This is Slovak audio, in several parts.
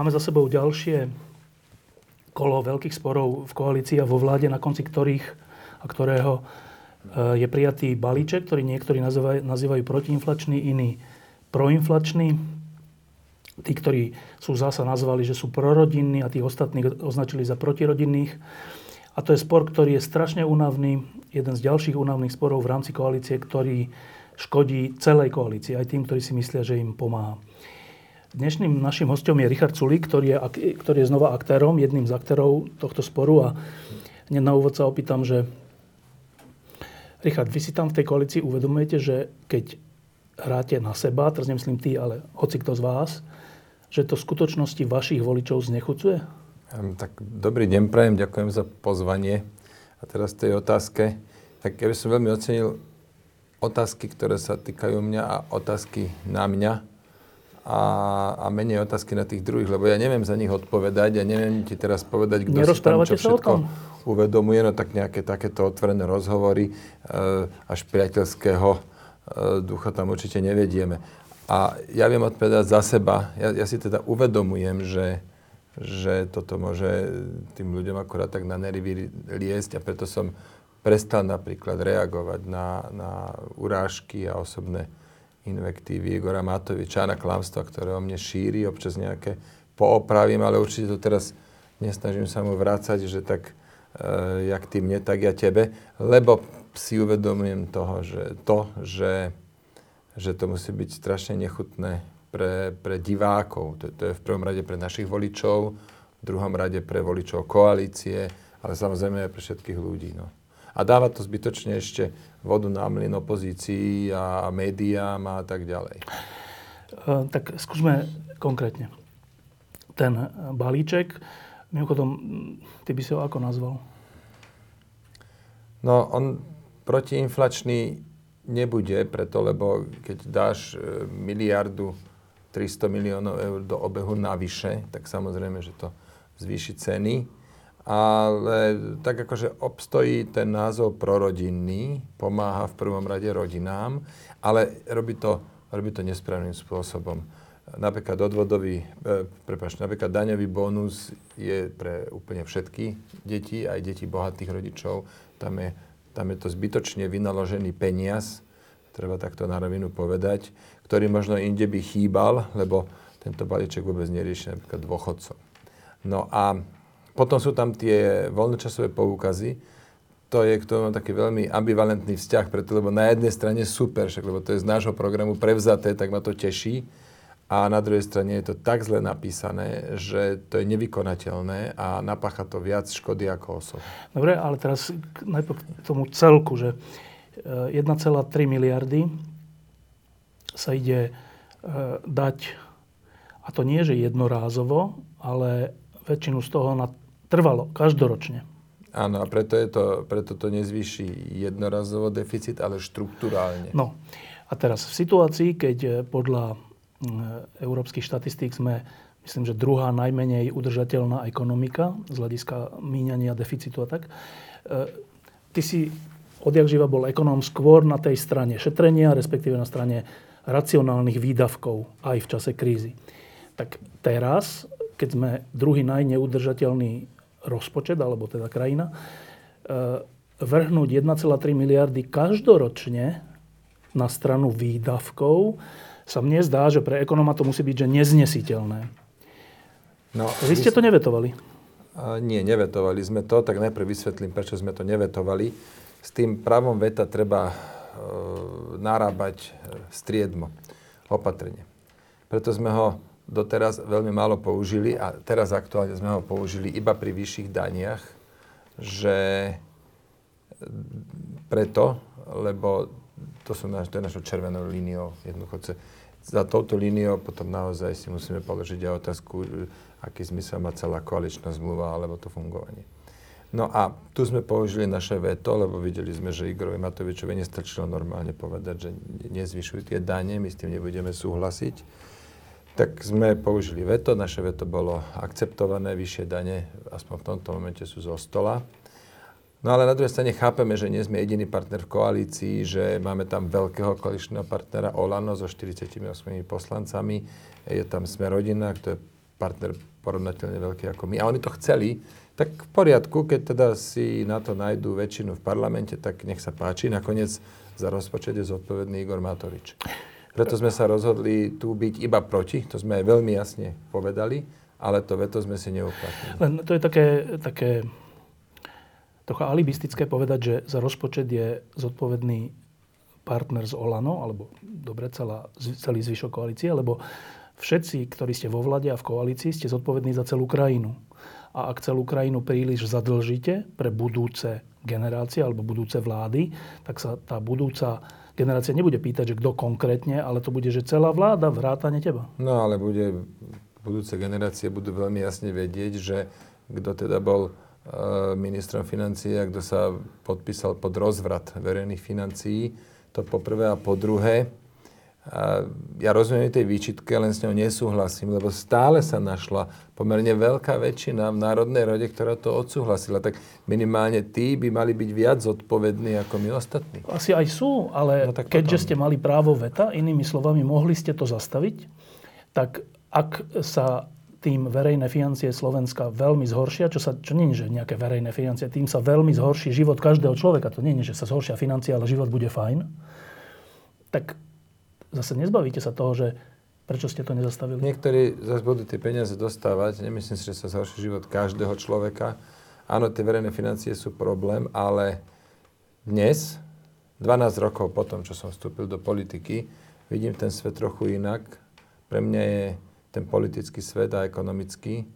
Máme za sebou ďalšie kolo veľkých sporov v koalícii a vo vláde, na konci ktorých a ktorého eh, je prijatý balíček, ktorý niektorí nazývajú, nazývajú protiinflačný, iní proinflačný. Tí, ktorí sú zasa nazvali, že sú prorodinní a tých ostatných označili za protirodinných. A to je spor, ktorý je strašne únavný. Jeden z ďalších únavných sporov v rámci koalície, ktorý škodí celej koalícii, aj tým, ktorí si myslia, že im pomáha. Dnešným našim hostom je Richard Sulík, ktorý je, ktorý je znova aktérom, jedným z aktérov tohto sporu. A hneď na úvod sa opýtam, že Richard, vy si tam v tej koalícii uvedomujete, že keď hráte na seba, teraz nemyslím ty, ale hoci kto z vás, že to v skutočnosti vašich voličov znechucuje? Tak dobrý deň, prajem, ďakujem za pozvanie. A teraz tej otázke, tak ja by som veľmi ocenil otázky, ktoré sa týkajú mňa a otázky na mňa a, a menej otázky na tých druhých, lebo ja neviem za nich odpovedať, ja neviem ti teraz povedať, kto si tam čo všetko uvedomuje, no tak nejaké takéto otvorené rozhovory e, až priateľského e, ducha tam určite nevedieme. A ja viem odpovedať za seba. Ja, ja si teda uvedomujem, že, že toto môže tým ľuďom akorát tak na nervy liesť a preto som prestal napríklad reagovať na, na urážky a osobné invektívy Igora Matoviča na klamstva, ktoré o mne šíri, občas nejaké poopravím, ale určite to teraz nesnažím sa mu vrácať, že tak e, jak ty mne, tak ja tebe, lebo si uvedomujem toho, že to, že, že to musí byť strašne nechutné pre, pre divákov. To, to je v prvom rade pre našich voličov, v druhom rade pre voličov koalície, ale samozrejme aj pre všetkých ľudí. No a dáva to zbytočne ešte vodu na mlyn opozícii a médiám a tak ďalej. E, tak skúsme konkrétne. Ten balíček, mimochodom, ty by si ho ako nazval? No, on protiinflačný nebude, preto, lebo keď dáš e, miliardu 300 miliónov eur do obehu navyše, tak samozrejme, že to zvýši ceny ale tak akože obstojí ten názov prorodinný, pomáha v prvom rade rodinám, ale robí to, robí to nesprávnym spôsobom. Napríklad odvodový, e, prepáč, napríklad daňový bonus je pre úplne všetky deti, aj deti bohatých rodičov. Tam je, tam je to zbytočne vynaložený peniaz, treba takto na rovinu povedať, ktorý možno inde by chýbal, lebo tento balíček vôbec nerieši napríklad dôchodcov. No a potom sú tam tie voľnočasové poukazy. To je k tomu taký veľmi ambivalentný vzťah, preto, lebo na jednej strane super, však, lebo to je z nášho programu prevzaté, tak ma to teší. A na druhej strane je to tak zle napísané, že to je nevykonateľné a napácha to viac škody ako osob. Dobre, ale teraz najprv k tomu celku, že 1,3 e, miliardy sa ide e, dať, a to nie, že jednorázovo, ale väčšinu z toho na Trvalo, každoročne. Áno, a preto, je to, preto to nezvýši jednorazovo deficit, ale štruktúrálne. No a teraz v situácii, keď eh, podľa mm, európskych štatistík sme, myslím, že druhá najmenej udržateľná ekonomika z hľadiska míňania deficitu a tak, eh, ty si odjak živa bol ekonóm skôr na tej strane šetrenia, respektíve na strane racionálnych výdavkov aj v čase krízy. Tak teraz, keď sme druhý najneudržateľný rozpočet, alebo teda krajina, e, vrhnúť 1,3 miliardy každoročne na stranu výdavkov, sa mne zdá, že pre ekonoma to musí byť že neznesiteľné. No, Vy ste to nevetovali? Nie, nevetovali sme to, tak najprv vysvetlím, prečo sme to nevetovali. S tým právom veta treba e, narábať e, striedmo, opatrne. Preto sme ho doteraz veľmi málo použili a teraz aktuálne sme ho použili iba pri vyšších daniach, že preto, lebo to, sú naš, to je našou červenou líniou jednoducho. za touto líniou potom naozaj si musíme položiť aj otázku, aký zmysel má celá koaličná zmluva alebo to fungovanie. No a tu sme použili naše veto, lebo videli sme, že Igorovi Matovičovi nestačilo normálne povedať, že nezvyšujú tie dane, my s tým nebudeme súhlasiť. Tak sme použili veto, naše veto bolo akceptované, vyššie dane, aspoň v tomto momente sú zo stola. No ale na druhej strane chápeme, že nie sme jediný partner v koalícii, že máme tam veľkého koaličného partnera Olano so 48 poslancami. Je tam Sme rodina, kto je partner porovnateľne veľký ako my. A oni to chceli, tak v poriadku, keď teda si na to nájdú väčšinu v parlamente, tak nech sa páči. Nakoniec za rozpočet je zodpovedný Igor Matovič. Preto sme sa rozhodli tu byť iba proti, to sme veľmi jasne povedali, ale to veto sme si neuplatnili. Len to je také, také trocha alibistické povedať, že za rozpočet je zodpovedný partner z Olano, alebo dobre, celá, celý zvyšok koalície, lebo všetci, ktorí ste vo vlade a v koalícii, ste zodpovední za celú krajinu. A ak celú krajinu príliš zadlžíte pre budúce generácie alebo budúce vlády, tak sa tá budúca generácia nebude pýtať, že kto konkrétne, ale to bude, že celá vláda vrátane teba. No ale bude, budúce generácie budú veľmi jasne vedieť, že kto teda bol Eh, ministrom financií a kto sa podpísal pod rozvrat verejných financií. To po prvé a po druhé. A ja rozumiem tej výčitke, len s ňou nesúhlasím, lebo stále sa našla pomerne veľká väčšina v Národnej rode, ktorá to odsúhlasila. Tak minimálne tí by mali byť viac zodpovední ako my ostatní. Asi aj sú, ale no, keďže ste mali právo veta, inými slovami, mohli ste to zastaviť, tak ak sa tým verejné financie Slovenska veľmi zhoršia, čo, sa, čo nie je, že nejaké verejné financie, tým sa veľmi zhorší život každého človeka. To nie je, že sa zhoršia financie, ale život bude fajn. Tak zase nezbavíte sa toho, že prečo ste to nezastavili? Niektorí zase budú tie peniaze dostávať. Nemyslím si, že sa zhorší život každého človeka. Áno, tie verejné financie sú problém, ale dnes, 12 rokov potom, čo som vstúpil do politiky, vidím ten svet trochu inak. Pre mňa je ten politický svet a ekonomický.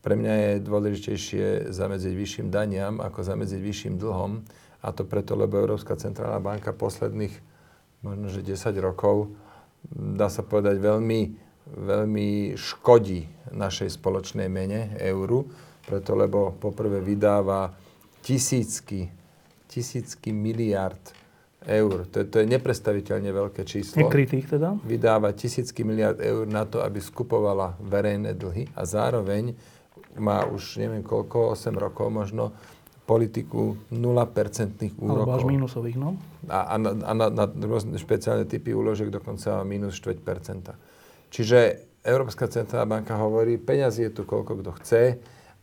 Pre mňa je dôležitejšie zamedziť vyšším daniam, ako zamedziť vyšším dlhom. A to preto, lebo Európska centrálna banka posledných možno, že 10 rokov, dá sa povedať, veľmi, veľmi škodí našej spoločnej mene, euru. Preto, lebo poprvé vydáva tisícky, tisícky miliard eur. To je, to je neprestaviteľne veľké číslo. Nekrytých teda? Vydáva tisícky miliard eur na to, aby skupovala verejné dlhy a zároveň má už neviem koľko, 8 rokov možno, politiku 0% úrokov. Alebo až minusových, no? A, a, na, a na, na rôzne špeciálne typy úložek dokonca minus 4%. Čiže Európska centrálna banka hovorí, peňazí je tu koľko kto chce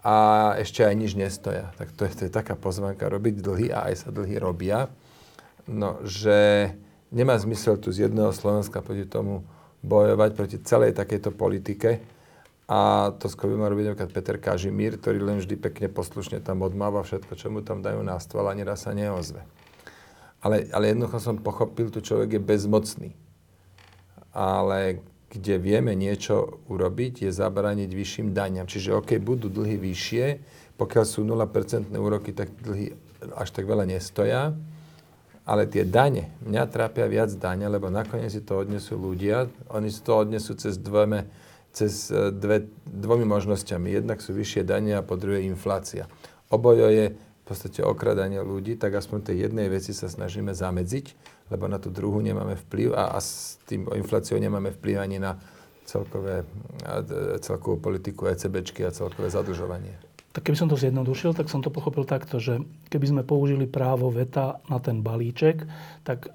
a ešte aj nič nestoja. Tak to je, to je taká pozvánka robiť dlhy a aj sa dlhy robia. No, že nemá zmysel tu z jedného Slovenska proti tomu bojovať, proti celej takejto politike. A to skôr mal robiť napríklad Peter Kažimír, ktorý len vždy pekne poslušne tam odmáva všetko, čo mu tam dajú na stôl a neraz sa neozve. Ale, ale jednoducho som pochopil, tu človek je bezmocný. Ale kde vieme niečo urobiť, je zabrániť vyšším daniam. Čiže OK, budú dlhy vyššie, pokiaľ sú 0% úroky, tak dlhy až tak veľa nestoja. Ale tie dane, mňa trápia viac dane, lebo nakoniec si to odnesú ľudia. Oni si to odnesú cez, dvome, cez e, dve, dvomi možnosťami. Jednak sú vyššie dane a po druhé inflácia. Obojo je v podstate okradanie ľudí, tak aspoň tej jednej veci sa snažíme zamedziť, lebo na tú druhú nemáme vplyv a, a s tým infláciou nemáme vplyv ani na celkové, celkovú politiku ECBčky a celkové zadlžovanie. Tak keby som to zjednodušil, tak som to pochopil takto, že keby sme použili právo veta na ten balíček, tak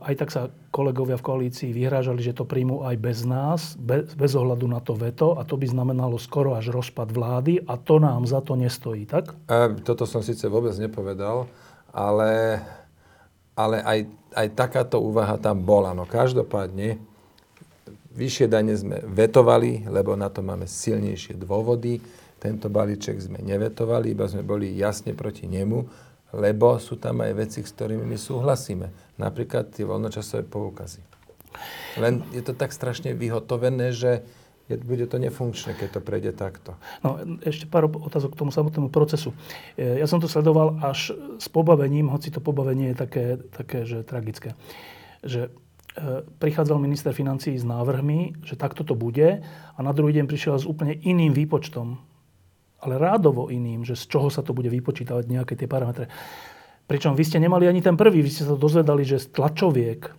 aj tak sa kolegovia v koalícii vyhrážali, že to príjmu aj bez nás, bez, bez ohľadu na to veto a to by znamenalo skoro až rozpad vlády a to nám za to nestojí, tak? A toto som síce vôbec nepovedal, ale, ale aj, aj takáto úvaha tam bola. No každopádne, vyššie dane sme vetovali, lebo na to máme silnejšie dôvody tento balíček sme nevetovali, iba sme boli jasne proti nemu, lebo sú tam aj veci, s ktorými my súhlasíme. Napríklad tie voľnočasové poukazy. Len je to tak strašne vyhotovené, že je, bude to nefunkčné, keď to prejde takto. No, ešte pár otázok k tomu samotnému procesu. E, ja som to sledoval až s pobavením, hoci to pobavenie je také, také že tragické. Že prichádzal minister financí s návrhmi, že takto to bude a na druhý deň prišiel s úplne iným výpočtom. Ale rádovo iným, že z čoho sa to bude vypočítavať nejaké tie parametre. Pričom vy ste nemali ani ten prvý, vy ste sa dozvedali, že z tlačoviek.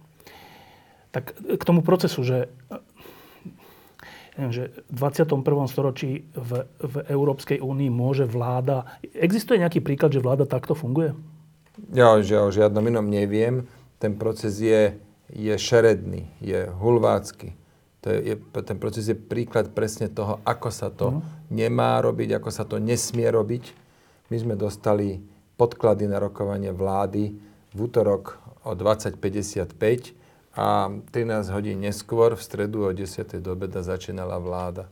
Tak k tomu procesu, že neviem, že v 21. storočí v, v Európskej únii môže vláda... Existuje nejaký príklad, že vláda takto funguje? Ja, že o žiadnom inom neviem. Ten proces je je šeredný, je hulvácky. To je, ten proces je príklad presne toho, ako sa to uh-huh. nemá robiť, ako sa to nesmie robiť. My sme dostali podklady na rokovanie vlády v útorok o 20.55 a 13 hodín neskôr v stredu o 10. do obeda začínala vláda.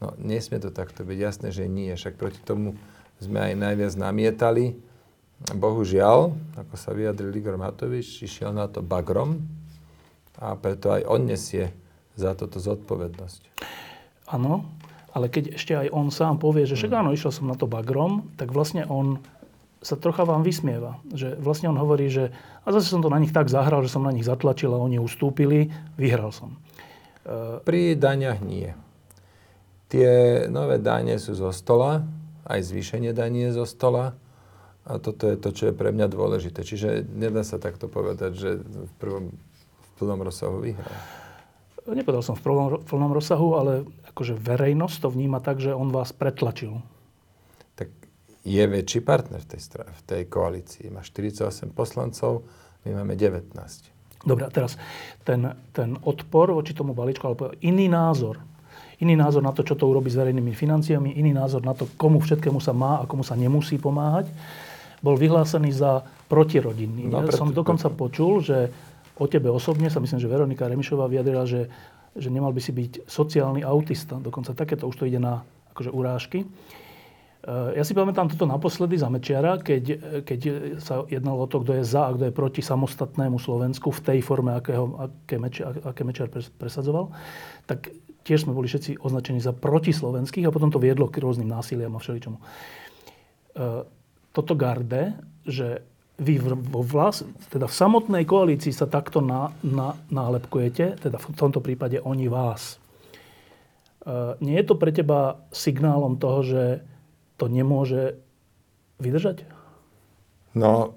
No, nesmie to takto byť. Jasné, že nie. Však proti tomu sme aj najviac namietali. Bohužiaľ, ako sa vyjadril Igor Matovič, išiel na to bagrom, a preto aj on nesie za toto zodpovednosť. Áno, ale keď ešte aj on sám povie, že však mm. áno, išiel som na to bagrom, tak vlastne on sa trocha vám vysmieva. Že vlastne on hovorí, že a zase som to na nich tak zahral, že som na nich zatlačil a oni ustúpili, vyhral som. E, Pri daňach nie. Tie nové dane sú zo stola, aj zvýšenie daní je zo stola. A toto je to, čo je pre mňa dôležité. Čiže nedá sa takto povedať, že v prvom plnom rozsahu vyhral? Nepovedal som v plnom, plnom rozsahu, ale akože verejnosť to vníma tak, že on vás pretlačil. Tak je väčší partner v tej, v tej koalícii. Má 48 poslancov, my máme 19. Dobre, a teraz ten, ten odpor voči tomu balíčku, alebo iný názor, iný názor na to, čo to urobí s verejnými financiami, iný názor na to, komu všetkému sa má a komu sa nemusí pomáhať, bol vyhlásený za protirodinný. No, preto, som dokonca počul, že o tebe osobne sa myslím, že Veronika Remišová vyjadrila, že, že nemal by si byť sociálny autista. Dokonca takéto už to ide na akože urážky. E, ja si pamätám toto naposledy za Mečiara, keď, keď sa jednalo o to, kto je za a kto je proti samostatnému Slovensku v tej forme, akého, aké, Mečiar, aké Mečiar presadzoval, tak tiež sme boli všetci označení za protislovenských a potom to viedlo k rôznym násiliam a všeličomu. E, toto garde, že vy vo vlast, teda v samotnej koalícii sa takto na, na, nálepkujete, teda v tomto prípade oni vás. E, nie je to pre teba signálom toho, že to nemôže vydržať? No,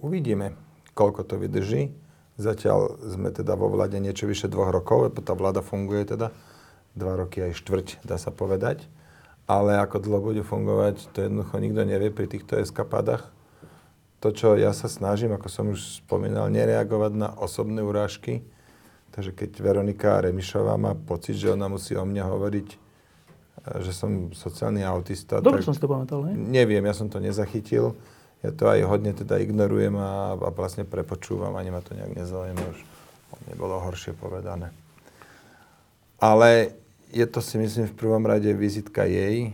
uvidíme, koľko to vydrží. Zatiaľ sme teda vo vláde niečo vyše dvoch rokov, lebo tá vláda funguje teda dva roky aj štvrť, dá sa povedať. Ale ako dlho bude fungovať, to jednoducho nikto nevie pri týchto eskapádach to, čo ja sa snažím, ako som už spomínal, nereagovať na osobné urážky. Takže keď Veronika Remišová má pocit, že ona musí o mne hovoriť, e, že som sociálny autista. Dobre som si to pamätal, ne? Neviem, ja som to nezachytil. Ja to aj hodne teda ignorujem a, a vlastne prepočúvam, ani ma to nejak nezaujíma. Už nebolo horšie povedané. Ale je to si myslím v prvom rade vizitka jej,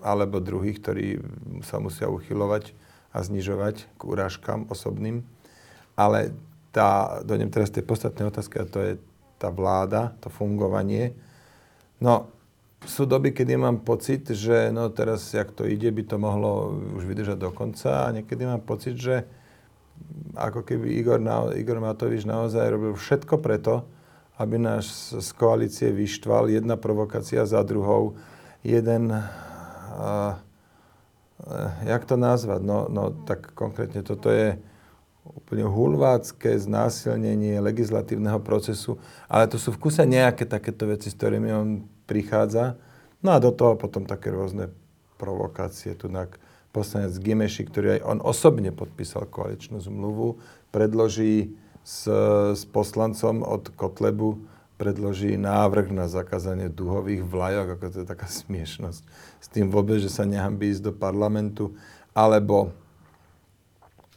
alebo druhých, ktorí sa musia uchylovať a znižovať k urážkam osobným. Ale tá, dojdem teraz tej podstatnej otázky, a to je tá vláda, to fungovanie. No, sú doby, kedy mám pocit, že no teraz, jak to ide, by to mohlo už vydržať do konca a niekedy mám pocit, že ako keby Igor, Igor Matovič naozaj robil všetko preto, aby nás z koalície vyštval jedna provokácia za druhou, jeden uh, jak to nazvať? No, no tak konkrétne toto je úplne hulvácké znásilnenie legislatívneho procesu, ale to sú v kuse nejaké takéto veci, s ktorými on prichádza. No a do toho potom také rôzne provokácie. Tu poslanec Gimeši, ktorý aj on osobne podpísal koaličnú zmluvu, predloží s, s poslancom od Kotlebu predloží návrh na zakázanie duhových vlajok, ako to je taká smiešnosť. S tým vôbec, že sa nehambí ísť do parlamentu. Alebo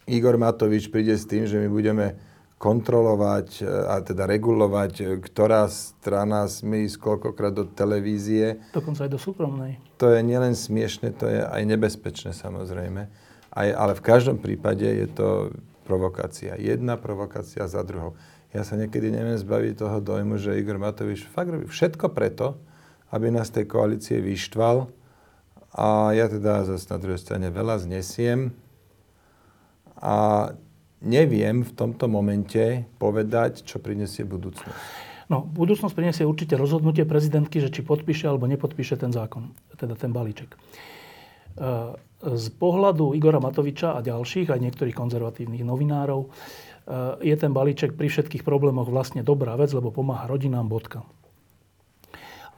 Igor Matovič príde s tým, že my budeme kontrolovať, e, a teda regulovať, e, ktorá strana smie ísť koľkokrát do televízie. Dokonca aj do súkromnej. To je nielen smiešne, to je aj nebezpečné samozrejme. Aj, ale v každom prípade je to provokácia. Jedna provokácia za druhou ja sa niekedy neviem zbaviť toho dojmu, že Igor Matovič fakt robí všetko preto, aby nás tej koalície vyštval. A ja teda zase na druhej strane veľa znesiem. A neviem v tomto momente povedať, čo prinesie budúcnosť. No, budúcnosť prinesie určite rozhodnutie prezidentky, že či podpíše alebo nepodpíše ten zákon, teda ten balíček. E, z pohľadu Igora Matoviča a ďalších, aj niektorých konzervatívnych novinárov, je ten balíček pri všetkých problémoch vlastne dobrá vec, lebo pomáha rodinám, bodka.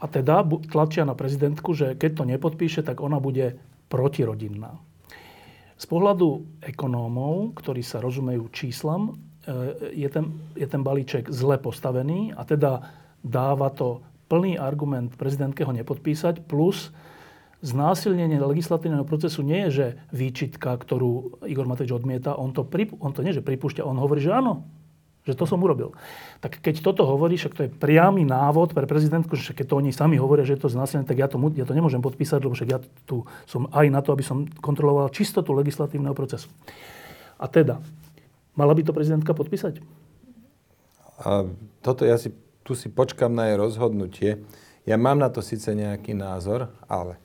A teda tlačia na prezidentku, že keď to nepodpíše, tak ona bude protirodinná. Z pohľadu ekonómov, ktorí sa rozumejú číslam, e, je ten, je ten balíček zle postavený a teda dáva to plný argument prezidentke ho nepodpísať, plus znásilnenie legislatívneho procesu nie je, že výčitka, ktorú Igor Matovič odmieta, on to, on to nie, že pripúšťa, on hovorí, že áno, že to som urobil. Tak keď toto hovorí, však to je priamy návod pre prezidentku, že keď to oni sami hovoria, že je to znásilnené, tak ja to, ja to nemôžem podpísať, lebo však ja tu som aj na to, aby som kontroloval čistotu legislatívneho procesu. A teda, mala by to prezidentka podpísať? A toto ja si, tu si počkam na jej rozhodnutie. Ja mám na to síce nejaký názor, ale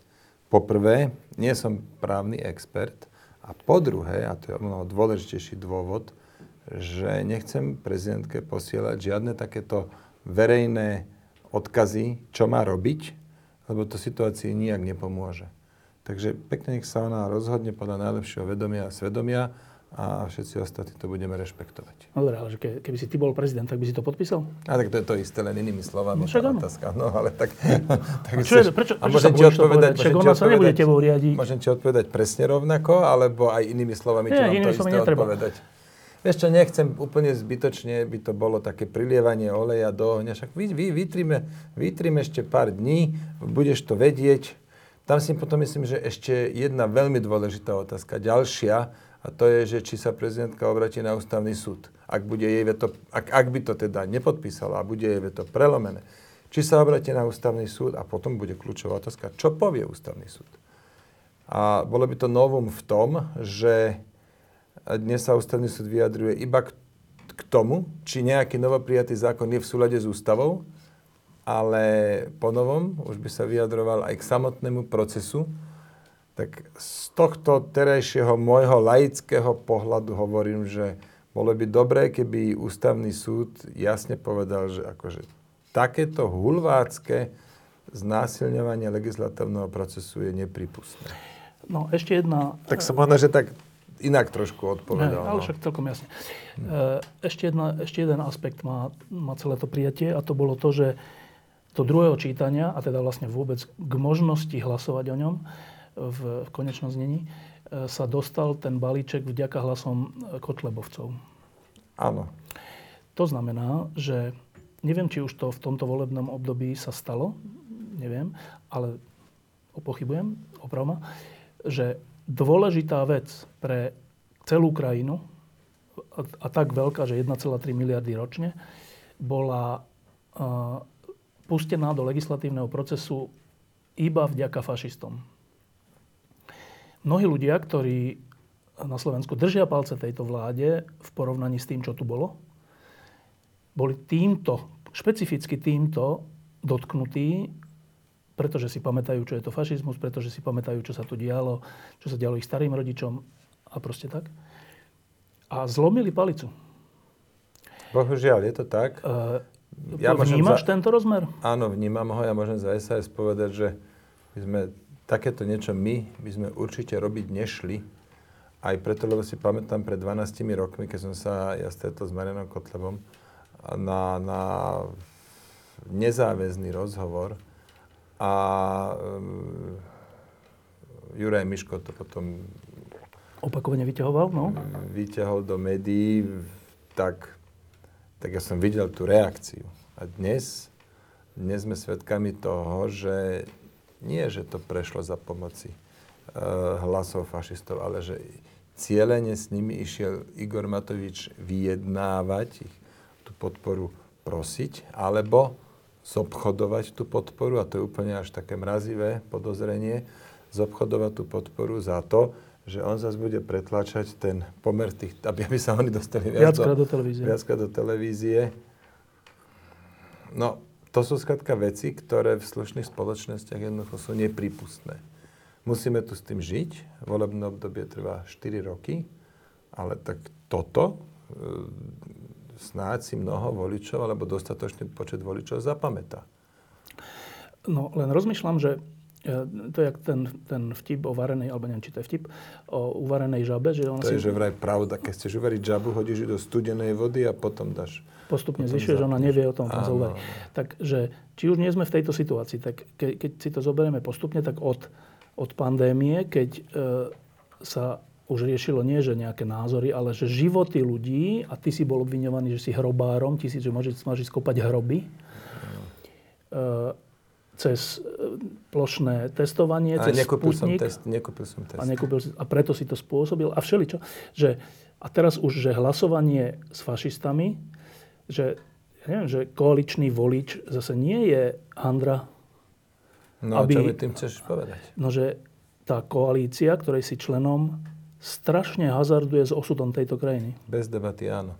poprvé, nie som právny expert a po druhé, a to je mnoho dôležitejší dôvod, že nechcem prezidentke posielať žiadne takéto verejné odkazy, čo má robiť, lebo to situácii nijak nepomôže. Takže pekne nech sa ona rozhodne podľa najlepšieho vedomia a svedomia a všetci ostatní to budeme rešpektovať. No dobre, ale že keby si ty bol prezident, tak by si to podpísal? A tak to je to isté, len inými slovami. No však áno. No ale tak... tak a čo je, prečo, prečo sa bojíš to povedať? Však ona sa nebude tebou riadiť. Môžem ti odpovedať presne rovnako, alebo aj inými slovami ti mám to isté netreba. odpovedať? Vieš čo, nechcem úplne zbytočne, by to bolo také prilievanie oleja do ohňa. Však vy, vy, vytrime, vytrime ešte pár dní, budeš to vedieť. Tam si potom myslím, že ešte jedna veľmi dôležitá otázka, ďalšia, a to je, že či sa prezidentka obratí na ústavný súd. Ak, bude jej veto, ak, ak by to teda nepodpísala a bude jej veto prelomené, či sa obratí na ústavný súd a potom bude kľúčová otázka, čo povie ústavný súd. A bolo by to novum v tom, že dnes sa ústavný súd vyjadruje iba k tomu, či nejaký novoprijatý zákon je v súlade s ústavou, ale po novom už by sa vyjadroval aj k samotnému procesu. Tak z tohto terajšieho môjho laického pohľadu hovorím, že bolo by dobré, keby ústavný súd jasne povedal, že akože takéto hulvácké znásilňovanie legislatívneho procesu je nepripustné. No, ešte jedna... Tak som možno, že tak inak trošku odpovedal. Ne, ale no. však celkom jasne. Hmm. Ešte, jedna, ešte jeden aspekt má, má celé to prijatie a to bolo to, že do druhého čítania, a teda vlastne vôbec k možnosti hlasovať o ňom v, konečnom znení, e, sa dostal ten balíček vďaka hlasom Kotlebovcov. Áno. To znamená, že neviem, či už to v tomto volebnom období sa stalo, neviem, ale opochybujem, opravma, že dôležitá vec pre celú krajinu, a, a tak veľká, že 1,3 miliardy ročne, bola uh, pustená do legislatívneho procesu iba vďaka fašistom. Mnohí ľudia, ktorí na Slovensku držia palce tejto vláde v porovnaní s tým, čo tu bolo, boli týmto, špecificky týmto dotknutí pretože si pamätajú, čo je to fašizmus, pretože si pamätajú, čo sa tu dialo, čo sa dialo ich starým rodičom a proste tak. A zlomili palicu. Bohužiaľ, je to tak. Uh, ja vnímaš za... tento rozmer? Áno, vnímam ho. Ja môžem za SAS povedať, že my sme takéto niečo my by sme určite robiť nešli. Aj preto, lebo si pamätám pred 12 rokmi, keď som sa ja stretol s Marianom Kotlebom na, na nezáväzný rozhovor, a um, Juraj Miško to potom... Opakovane vyťahoval, no? Vyťahol do médií, tak, tak ja som videl tú reakciu. A dnes, dnes sme svedkami toho, že nie, že to prešlo za pomoci uh, hlasov fašistov, ale že cieľene s nimi išiel Igor Matovič vyjednávať ich, tú podporu prosiť, alebo zobchodovať tú podporu, a to je úplne až také mrazivé podozrenie, zobchodovať tú podporu za to, že on zase bude pretlačať ten pomer tých, aby, aby sa oni dostali viac viackrát do, do televízie. Viackrát do televízie. No, to sú skladka veci, ktoré v slušných spoločnostiach jednoducho sú nepripustné. Musíme tu s tým žiť. Volebné obdobie trvá 4 roky. Ale tak toto e, snáď si mnoho voličov alebo dostatočný počet voličov zapamätá. No, len rozmýšľam, že e, to je jak ten, ten vtip o varenej, alebo neviem, či to je vtip, o uvarenej žabe. Že ona to si... je že vraj pravda. Keď chceš uvariť žabu, hodíš ju do studenej vody a potom dáš... Postupne zvyšuje, že ona nevie o tom, uvarí. Takže, či už nie sme v tejto situácii, tak ke, keď si to zoberieme postupne, tak od, od pandémie, keď e, sa už riešilo nie, že nejaké názory, ale že životy ľudí, a ty si bol obviňovaný, že si hrobárom, ty si, že môžeš, môžeš skopať hroby, e, cez e, plošné testovanie, a cez nekúpil Sputnik. Som test, nekúpil som test. A, nekúpil, a preto si to spôsobil. A všeličo. Že, a teraz už, že hlasovanie s fašistami, že, ja neviem, že koaličný volič zase nie je handra, No aby- čo mi tým chceš povedať? no že tá koalícia, ktorej si členom, strašne hazarduje s osudom tejto krajiny. Bez debaty áno.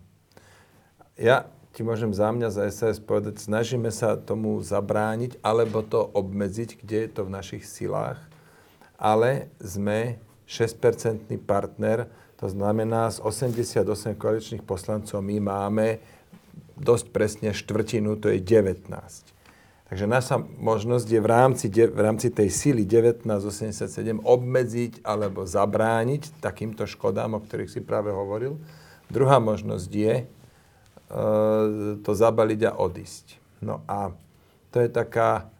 Ja ti môžem za mňa, za SAS povedať, snažíme sa tomu zabrániť alebo to obmedziť, kde je to v našich silách, ale sme 6-percentný partner, to znamená z 88 koaličných poslancov my máme dosť presne štvrtinu, to je 19. Takže naša možnosť je v rámci, de- v rámci tej síly 1987 obmedziť alebo zabrániť takýmto škodám, o ktorých si práve hovoril. Druhá možnosť je e, to zabaliť a odísť. No a to je taká,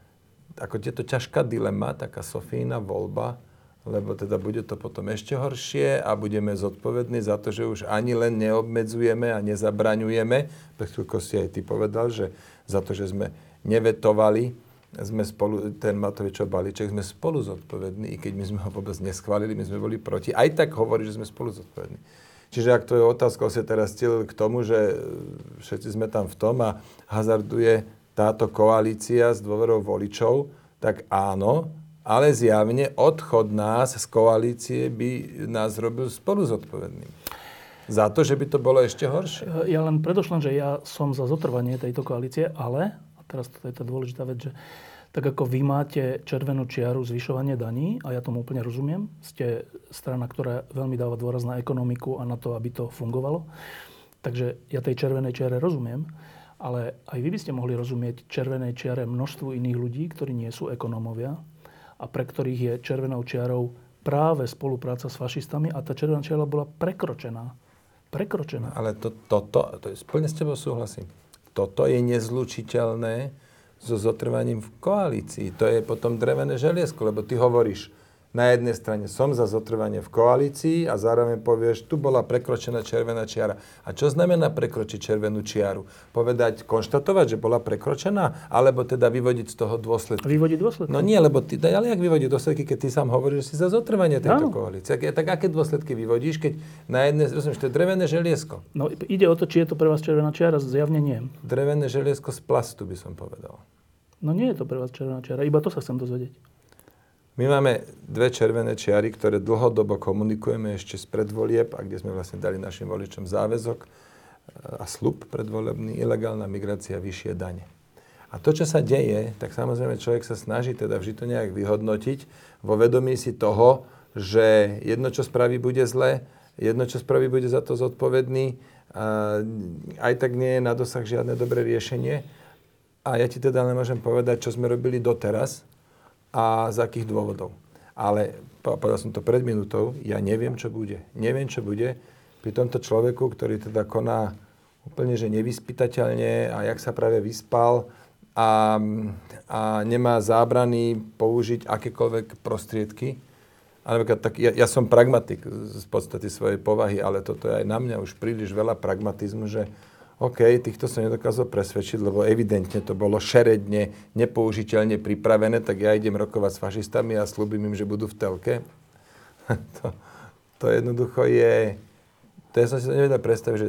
ako je ťažká dilema, taká Sofína voľba, lebo teda bude to potom ešte horšie a budeme zodpovední za to, že už ani len neobmedzujeme a nezabraňujeme. Pred si aj ty povedal, že za to, že sme nevetovali sme spolu, ten Matovičov balíček, sme spolu zodpovední, i keď my sme ho vôbec neschválili, my sme boli proti. Aj tak hovorí, že sme spolu zodpovední. Čiže ak je otázka, sa teraz stil k tomu, že všetci sme tam v tom a hazarduje táto koalícia s dôverou voličov, tak áno, ale zjavne odchod nás z koalície by nás robil spolu zodpovedným. Za to, že by to bolo ešte horšie. Ja len predošlem, že ja som za zotrvanie tejto koalície, ale, a teraz to je tá dôležitá vec, že tak ako vy máte červenú čiaru zvyšovanie daní, a ja tomu úplne rozumiem, ste strana, ktorá veľmi dáva dôraz na ekonomiku a na to, aby to fungovalo. Takže ja tej červenej čiare rozumiem, ale aj vy by ste mohli rozumieť červenej čiare množstvu iných ľudí, ktorí nie sú ekonómovia a pre ktorých je červenou čiarou práve spolupráca s fašistami a tá červená čiara bola prekročená. Prekročená. Ale to, toto, to je, plne s tebou súhlasím. Toto je nezlučiteľné so zotrvaním v koalícii. To je potom drevené želiesko, lebo ty hovoríš, na jednej strane som za zotrvanie v koalícii a zároveň povieš, tu bola prekročená červená čiara. A čo znamená prekročiť červenú čiaru? Povedať, konštatovať, že bola prekročená? Alebo teda vyvodiť z toho dôsledky? Vyvodiť dôsledky. No nie, lebo ty, ale jak vyvodiť dôsledky, keď ty sám hovoríš, že si za zotrvanie tejto Áno. koalície? Tak, tak aké dôsledky vyvodíš, keď na jednej, rozumieš, to je drevené želiesko. No ide o to, či je to pre vás červená čiara, zjavne nie. Drevené želiesko z plastu, by som povedal. No nie je to pre vás červená čiara, iba to sa chcem dozvedieť. My máme dve červené čiary, ktoré dlhodobo komunikujeme ešte z predvolieb a kde sme vlastne dali našim voličom záväzok e, a slub predvolebný, ilegálna migrácia, vyššie dane. A to, čo sa deje, tak samozrejme človek sa snaží teda vždy to nejak vyhodnotiť vo vedomí si toho, že jedno, čo spraví, bude zle, jedno, čo spraví, bude za to zodpovedný, a aj tak nie je na dosah žiadne dobré riešenie. A ja ti teda len môžem povedať, čo sme robili doteraz a z akých dôvodov. Ale po- povedal som to pred minútou, ja neviem, čo bude. Neviem, čo bude pri tomto človeku, ktorý teda koná úplne, že nevyspytateľne a jak sa práve vyspal a, a nemá zábrany použiť akékoľvek prostriedky. A tak ja, ja som pragmatik z podstate svojej povahy, ale toto je aj na mňa už príliš veľa pragmatizmu, že OK, týchto som nedokázal presvedčiť, lebo evidentne to bolo šeredne, nepoužiteľne pripravené, tak ja idem rokovať s fašistami a slúbim im, že budú v telke. to, to jednoducho je... To ja som si to nevedel predstaviť, že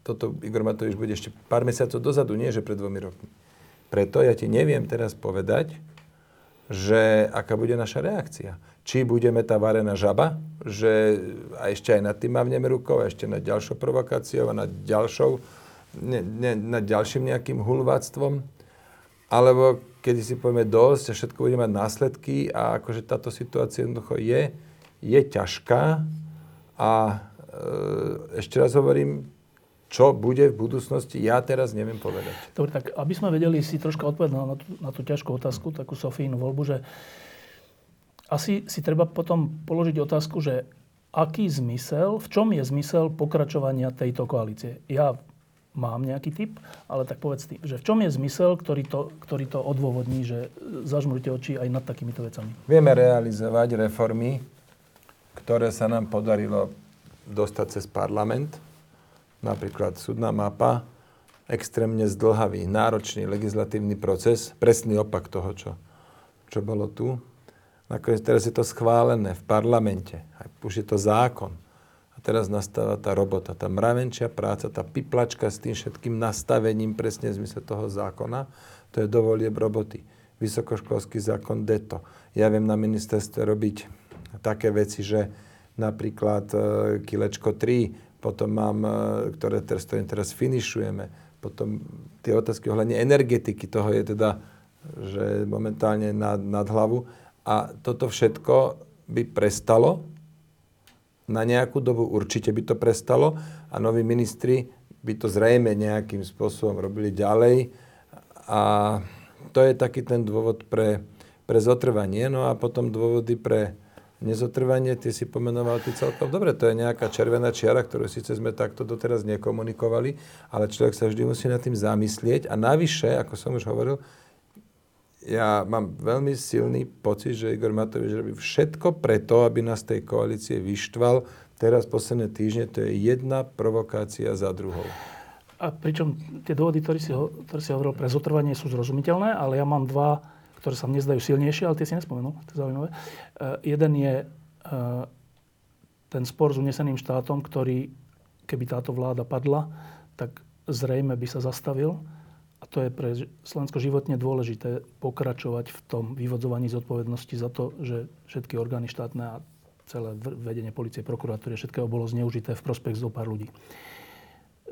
toto Igor Matovič bude ešte pár mesiacov dozadu, nie že pred dvomi rokmi. Preto ja ti neviem teraz povedať, že aká bude naša reakcia. Či budeme tá varená žaba, že a ešte aj nad tým mávneme rukou, a ešte nad ďalšou provokáciou a nad ďalšou, ne, ne, nad ďalším nejakým hulváctvom, alebo kedy si povieme dosť a všetko bude mať následky a akože táto situácia jednoducho je, je ťažká a ešte raz hovorím, čo bude v budúcnosti, ja teraz neviem povedať. Dobre, tak aby sme vedeli si troška odpovedať na, tú, na tú ťažkú otázku, takú Sofínu voľbu, že asi si treba potom položiť otázku, že aký zmysel, v čom je zmysel pokračovania tejto koalície. Ja mám nejaký typ, ale tak povedz ty, že v čom je zmysel, ktorý to, ktorý to odôvodní, že zažmurte oči aj nad takýmito vecami? Vieme realizovať reformy, ktoré sa nám podarilo dostať cez parlament, napríklad súdna mapa, extrémne zdlhavý, náročný legislatívny proces, presný opak toho, čo, čo bolo tu. Nakoniec teraz je to schválené v parlamente, už je to zákon. Teraz nastáva tá robota, tá mravenčia práca, tá piplačka s tým všetkým nastavením presne v zmysle toho zákona, to je dovolieb roboty. Vysokoškolský zákon DETO. Ja viem na ministerstve robiť také veci, že napríklad e, kilečko 3 potom mám, e, ktoré teraz, ktorým teraz finišujeme, potom tie otázky ohľadne energetiky, toho je teda, že momentálne nad, nad hlavu. A toto všetko by prestalo, na nejakú dobu určite by to prestalo a noví ministri by to zrejme nejakým spôsobom robili ďalej. A to je taký ten dôvod pre, pre zotrvanie. No a potom dôvody pre, nezotrvanie, ty si pomenoval ty celkom dobre, to je nejaká červená čiara, ktorú síce sme takto doteraz nekomunikovali, ale človek sa vždy musí nad tým zamyslieť a navyše, ako som už hovoril, ja mám veľmi silný pocit, že Igor Matovič robí všetko preto, aby nás tej koalície vyštval. Teraz posledné týždne to je jedna provokácia za druhou. A pričom tie dôvody, ktoré si, ktoré si hovoril pre zotrvanie, sú zrozumiteľné, ale ja mám dva ktoré sa mne zdajú silnejšie, ale tie si nespomenul, to je zaujímavé. Uh, jeden je uh, ten spor s uneseným štátom, ktorý, keby táto vláda padla, tak zrejme by sa zastavil. A to je pre Slovensko životne dôležité pokračovať v tom vyvodzovaní zodpovednosti za to, že všetky orgány štátne a celé vedenie policie, prokuratúry, všetkého bolo zneužité v prospech zo pár ľudí.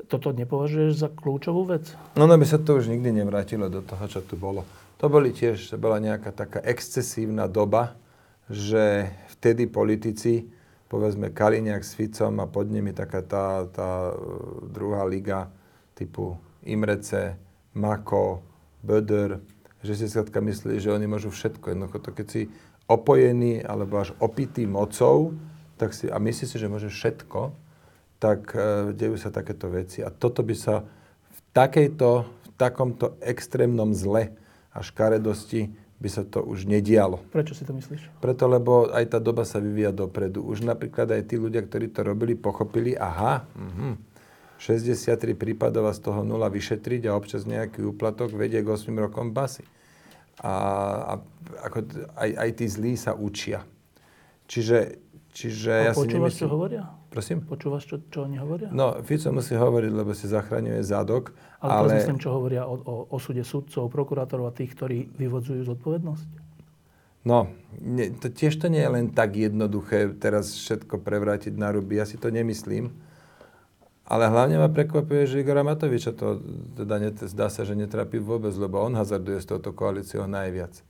Toto nepovažuješ za kľúčovú vec? No, no by sa to už nikdy nevrátilo do toho, čo tu bolo. To boli tiež, to bola nejaká taká excesívna doba, že vtedy politici, povedzme Kaliňák s Ficom a pod nimi taká tá, tá e, druhá liga typu Imrece, Mako, Böder, že si skladka myslí, že oni môžu všetko. Jednoducho to, keď si opojený alebo až opitý mocou, tak si, a myslí si, že môže všetko, tak e, dejú sa takéto veci. A toto by sa v takejto, v takomto extrémnom zle a škaredosti by sa to už nedialo. Prečo si to myslíš? Preto, lebo aj tá doba sa vyvíja dopredu. Už napríklad aj tí ľudia, ktorí to robili, pochopili, aha, uh-huh, 63 prípadov a z toho 0 vyšetriť a občas nejaký úplatok vedie k 8 rokom basy. A, a ako, aj, aj tí zlí sa učia. Čiže, čiže a ja si nemyslím... čo hovoria? Prosím? Počúvaš, čo, čo oni hovoria? No, Fico musí hovoriť, lebo si zachraňuje zadok. Ale, ale... myslím, čo hovoria o, o osude sudcov, prokurátorov a tých, ktorí vyvodzujú zodpovednosť? No, ne, to tiež to nie je len tak jednoduché teraz všetko prevrátiť na ruby. Ja si to nemyslím. Ale hlavne ma prekvapuje, že Igora Matoviča to teda net, zdá sa, že netrapí vôbec, lebo on hazarduje s touto koalíciou najviac.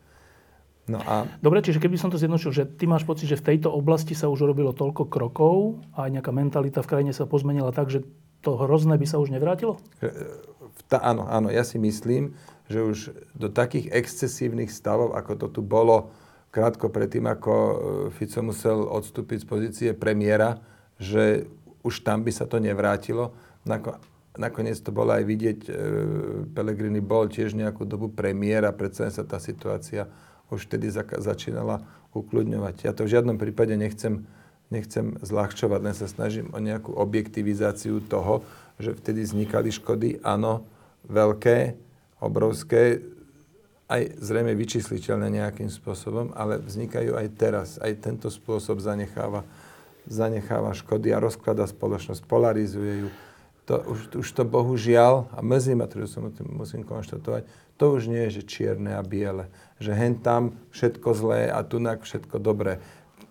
No a... Dobre, čiže keby som to zjednočil, že ty máš pocit, že v tejto oblasti sa už urobilo toľko krokov a aj nejaká mentalita v krajine sa pozmenila tak, že to hrozné by sa už nevrátilo? E, tá, áno, áno, ja si myslím, že už do takých excesívnych stavov, ako to tu bolo krátko predtým, ako e, Fico musel odstúpiť z pozície premiéra, že už tam by sa to nevrátilo. Nako, nakoniec to bolo aj vidieť, e, Pelegrini bol tiež nejakú dobu premiéra, predsa sa tá situácia už vtedy začínala ukludňovať. Ja to v žiadnom prípade nechcem, nechcem zľahčovať, len sa snažím o nejakú objektivizáciu toho, že vtedy vznikali škody, áno, veľké, obrovské, aj zrejme vyčísliteľné nejakým spôsobom, ale vznikajú aj teraz. Aj tento spôsob zanecháva, zanecháva škody a rozklada spoločnosť, polarizuje ju. To, už, už to bohužiaľ, a mrzí ma to, že som musím konštatovať, to už nie je, že čierne a biele že hen tam všetko zlé a tunak všetko dobré.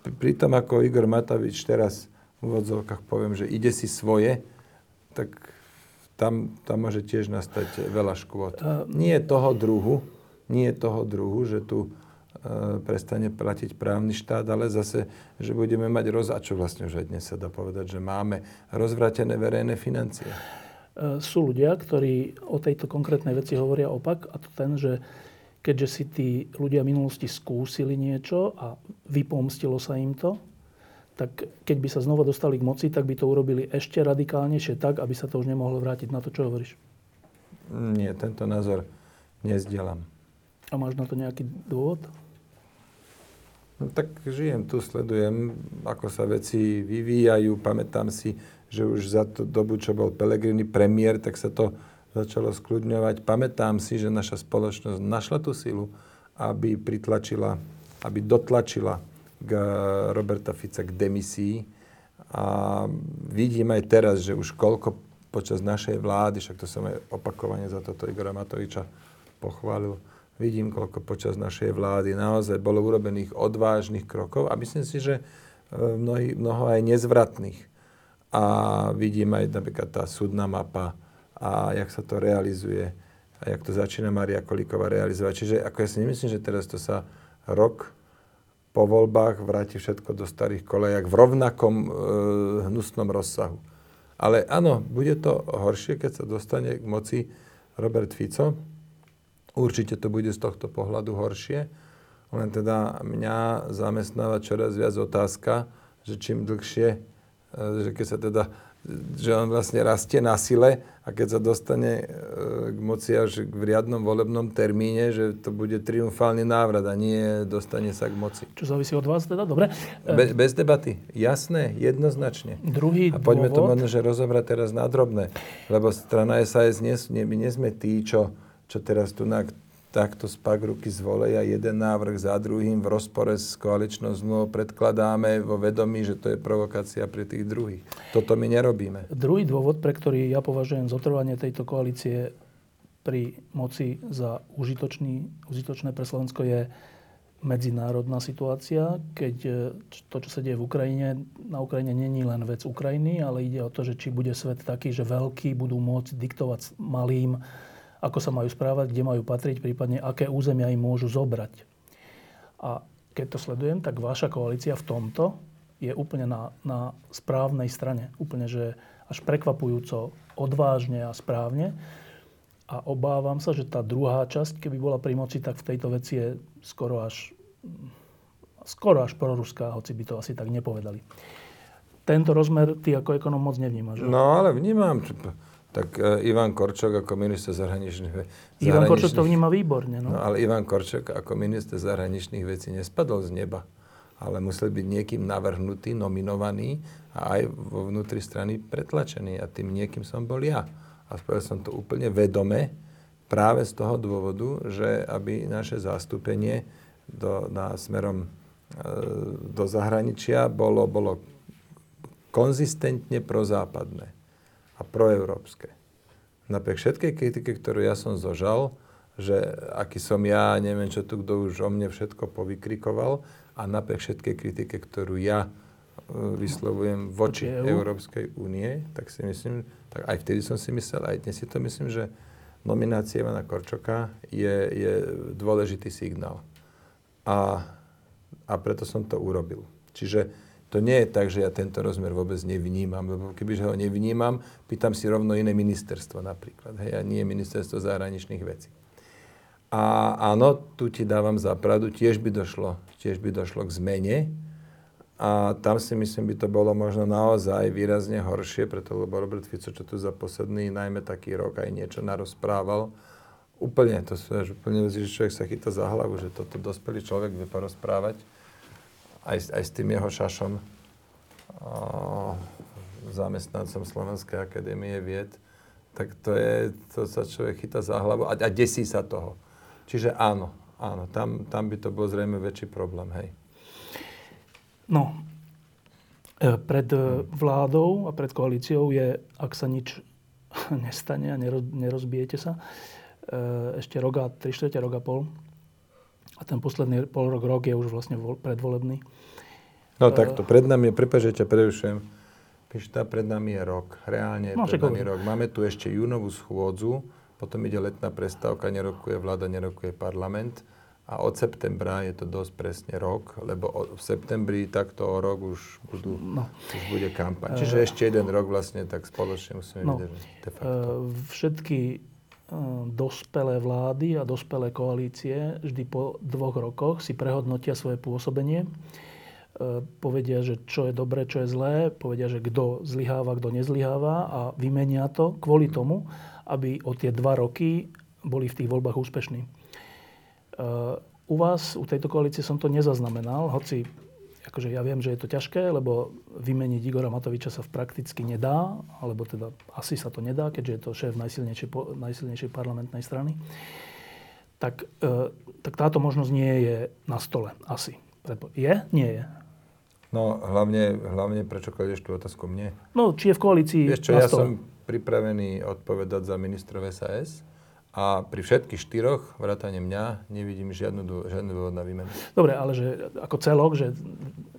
Pritom ako Igor Matovič teraz v úvodzovkách poviem, že ide si svoje, tak tam, tam môže tiež nastať veľa škôd. Uh, nie toho druhu, nie je toho druhu, že tu prestane platiť právny štát, ale zase, že budeme mať roz... A čo vlastne už aj dnes sa dá povedať, že máme rozvratené verejné financie. E, sú ľudia, ktorí o tejto konkrétnej veci hovoria opak a to ten, že keďže si tí ľudia v minulosti skúsili niečo a vypomstilo sa im to, tak keď by sa znova dostali k moci, tak by to urobili ešte radikálnejšie tak, aby sa to už nemohlo vrátiť na to, čo hovoríš. Nie, tento názor nezdielam. A máš na to nejaký dôvod? No tak žijem tu, sledujem, ako sa veci vyvíjajú. Pamätám si, že už za tú dobu, čo bol Pelegrini premiér, tak sa to začalo skľudňovať. Pamätám si, že naša spoločnosť našla tú silu, aby pritlačila, aby dotlačila k Roberta Fica k demisii. A vidím aj teraz, že už koľko počas našej vlády, však to som aj opakovane za toto Igora Matoviča pochválil, vidím, koľko počas našej vlády naozaj bolo urobených odvážnych krokov a myslím si, že e, mnohý, mnoho aj nezvratných. A vidím aj napríklad tá súdna mapa a jak sa to realizuje a jak to začína Maria Kolíková realizovať. Čiže ako ja si nemyslím, že teraz to sa rok po voľbách vráti všetko do starých kolejak v rovnakom e, hnusnom rozsahu. Ale áno, bude to horšie, keď sa dostane k moci Robert Fico. Určite to bude z tohto pohľadu horšie. Len teda mňa zamestnáva čoraz viac otázka, že čím dlhšie, e, že keď sa teda že on vlastne rastie na sile a keď sa dostane e, k moci až v riadnom volebnom termíne, že to bude triumfálny návrat a nie dostane sa k moci. Čo závisí od vás teda? Dobre. Be, bez debaty. Jasné, jednoznačne. Druhý a poďme dôvod... to možno, že rozobrať teraz na drobné. Lebo strana SAS, nie, nie, my nie sme tí, čo, čo teraz tu na takto spak ruky z jeden návrh za druhým v rozpore s koaličnou zmluvou predkladáme vo vedomí, že to je provokácia pre tých druhých. Toto my nerobíme. Druhý dôvod, pre ktorý ja považujem zotrvanie tejto koalície pri moci za užitočný, užitočné pre Slovensko je medzinárodná situácia, keď e, to, čo sa deje v Ukrajine, na Ukrajine není len vec Ukrajiny, ale ide o to, že či bude svet taký, že veľkí budú môcť diktovať malým ako sa majú správať, kde majú patriť, prípadne aké územia im môžu zobrať. A keď to sledujem, tak vaša koalícia v tomto je úplne na, na správnej strane. Úplne, že až prekvapujúco odvážne a správne. A obávam sa, že tá druhá časť, keby bola pri moci, tak v tejto veci je skoro až, skoro až proruská, hoci by to asi tak nepovedali. Tento rozmer ty ako ekonom moc nevnímaš. No ale vnímam tak uh, Ivan Korčok ako minister zahraničných vecí... Ivan Korčok to vníma výborne. No. no ale Ivan Korčok ako minister zahraničných vecí nespadol z neba, ale musel byť niekým navrhnutý, nominovaný a aj vo vnútri strany pretlačený. A tým niekým som bol ja. A spravil som to úplne vedome, práve z toho dôvodu, že aby naše zastúpenie do, na smerom e, do zahraničia bolo, bolo konzistentne prozápadné a proeurópske. Napriek všetkej kritike, ktorú ja som zožal, že aký som ja, neviem, čo tu kto už o mne všetko povykrikoval a napriek všetkej kritike, ktorú ja e, vyslovujem voči EU? Európskej únie, tak si myslím, tak aj vtedy som si myslel, aj dnes si to myslím, že nominácia Ivana Korčoka je, je dôležitý signál. A, a preto som to urobil. Čiže to nie je tak, že ja tento rozmer vôbec nevnímam, lebo kebyže ho nevnímam, pýtam si rovno iné ministerstvo napríklad, hej, a nie ministerstvo zahraničných vecí. A áno, tu ti dávam za pravdu, tiež by došlo, tiež by došlo k zmene, a tam si myslím, by to bolo možno naozaj výrazne horšie, preto lebo Robert Fico, čo tu za posledný, najmä taký rok, aj niečo narozprával. Úplne, to sú až úplne že človek sa chytá za hlavu, že toto dospelý človek vie porozprávať aj, aj s tým jeho šašom, zamestnancom Slovenskej akadémie vied, tak to je, to sa človek chytá za hlavu a, a desí sa toho. Čiže áno, áno, tam, tam by to bol zrejme väčší problém, hej. No, e, pred e, vládou a pred koalíciou je, ak sa nič nestane a nerozbijete sa, e, ešte rok a, štvrte rok pol, a ten posledný pol rok, rok je už vlastne predvolebný. No takto, pred nami je, prepáč, že ťa prerušujem, Pišta, pred nami je rok, reálne je no, pred nami rok. Máme tu ešte júnovú schôdzu, potom ide letná prestávka, nerokuje vláda, nerokuje parlament a od septembra je to dosť presne rok, lebo v septembri takto o rok už, budú, no. už bude kampaň. Čiže uh, ešte jeden rok vlastne tak spoločne musíme no, facto. Uh, všetky dospelé vlády a dospelé koalície vždy po dvoch rokoch si prehodnotia svoje pôsobenie E, povedia, že čo je dobré, čo je zlé, povedia, že kto zlyháva, kto nezlyháva a vymenia to kvôli tomu, aby o tie dva roky boli v tých voľbách úspešní. E, u vás, u tejto koalície som to nezaznamenal, hoci akože ja viem, že je to ťažké, lebo vymeniť Igora Matoviča sa v prakticky nedá, alebo teda asi sa to nedá, keďže je to šéf najsilnejšej, najsilnejšej parlamentnej strany. Tak, e, tak táto možnosť nie je na stole. Asi. Je? Nie je. No hlavne, hlavne prečo kladeš tú otázku mne? No, či je v koalícii Vieš čo, ja som pripravený odpovedať za ministrov SAS a pri všetkých štyroch, vrátane mňa, nevidím žiadnu, žiadnu dôvod na výmenu. Dobre, ale že ako celok, že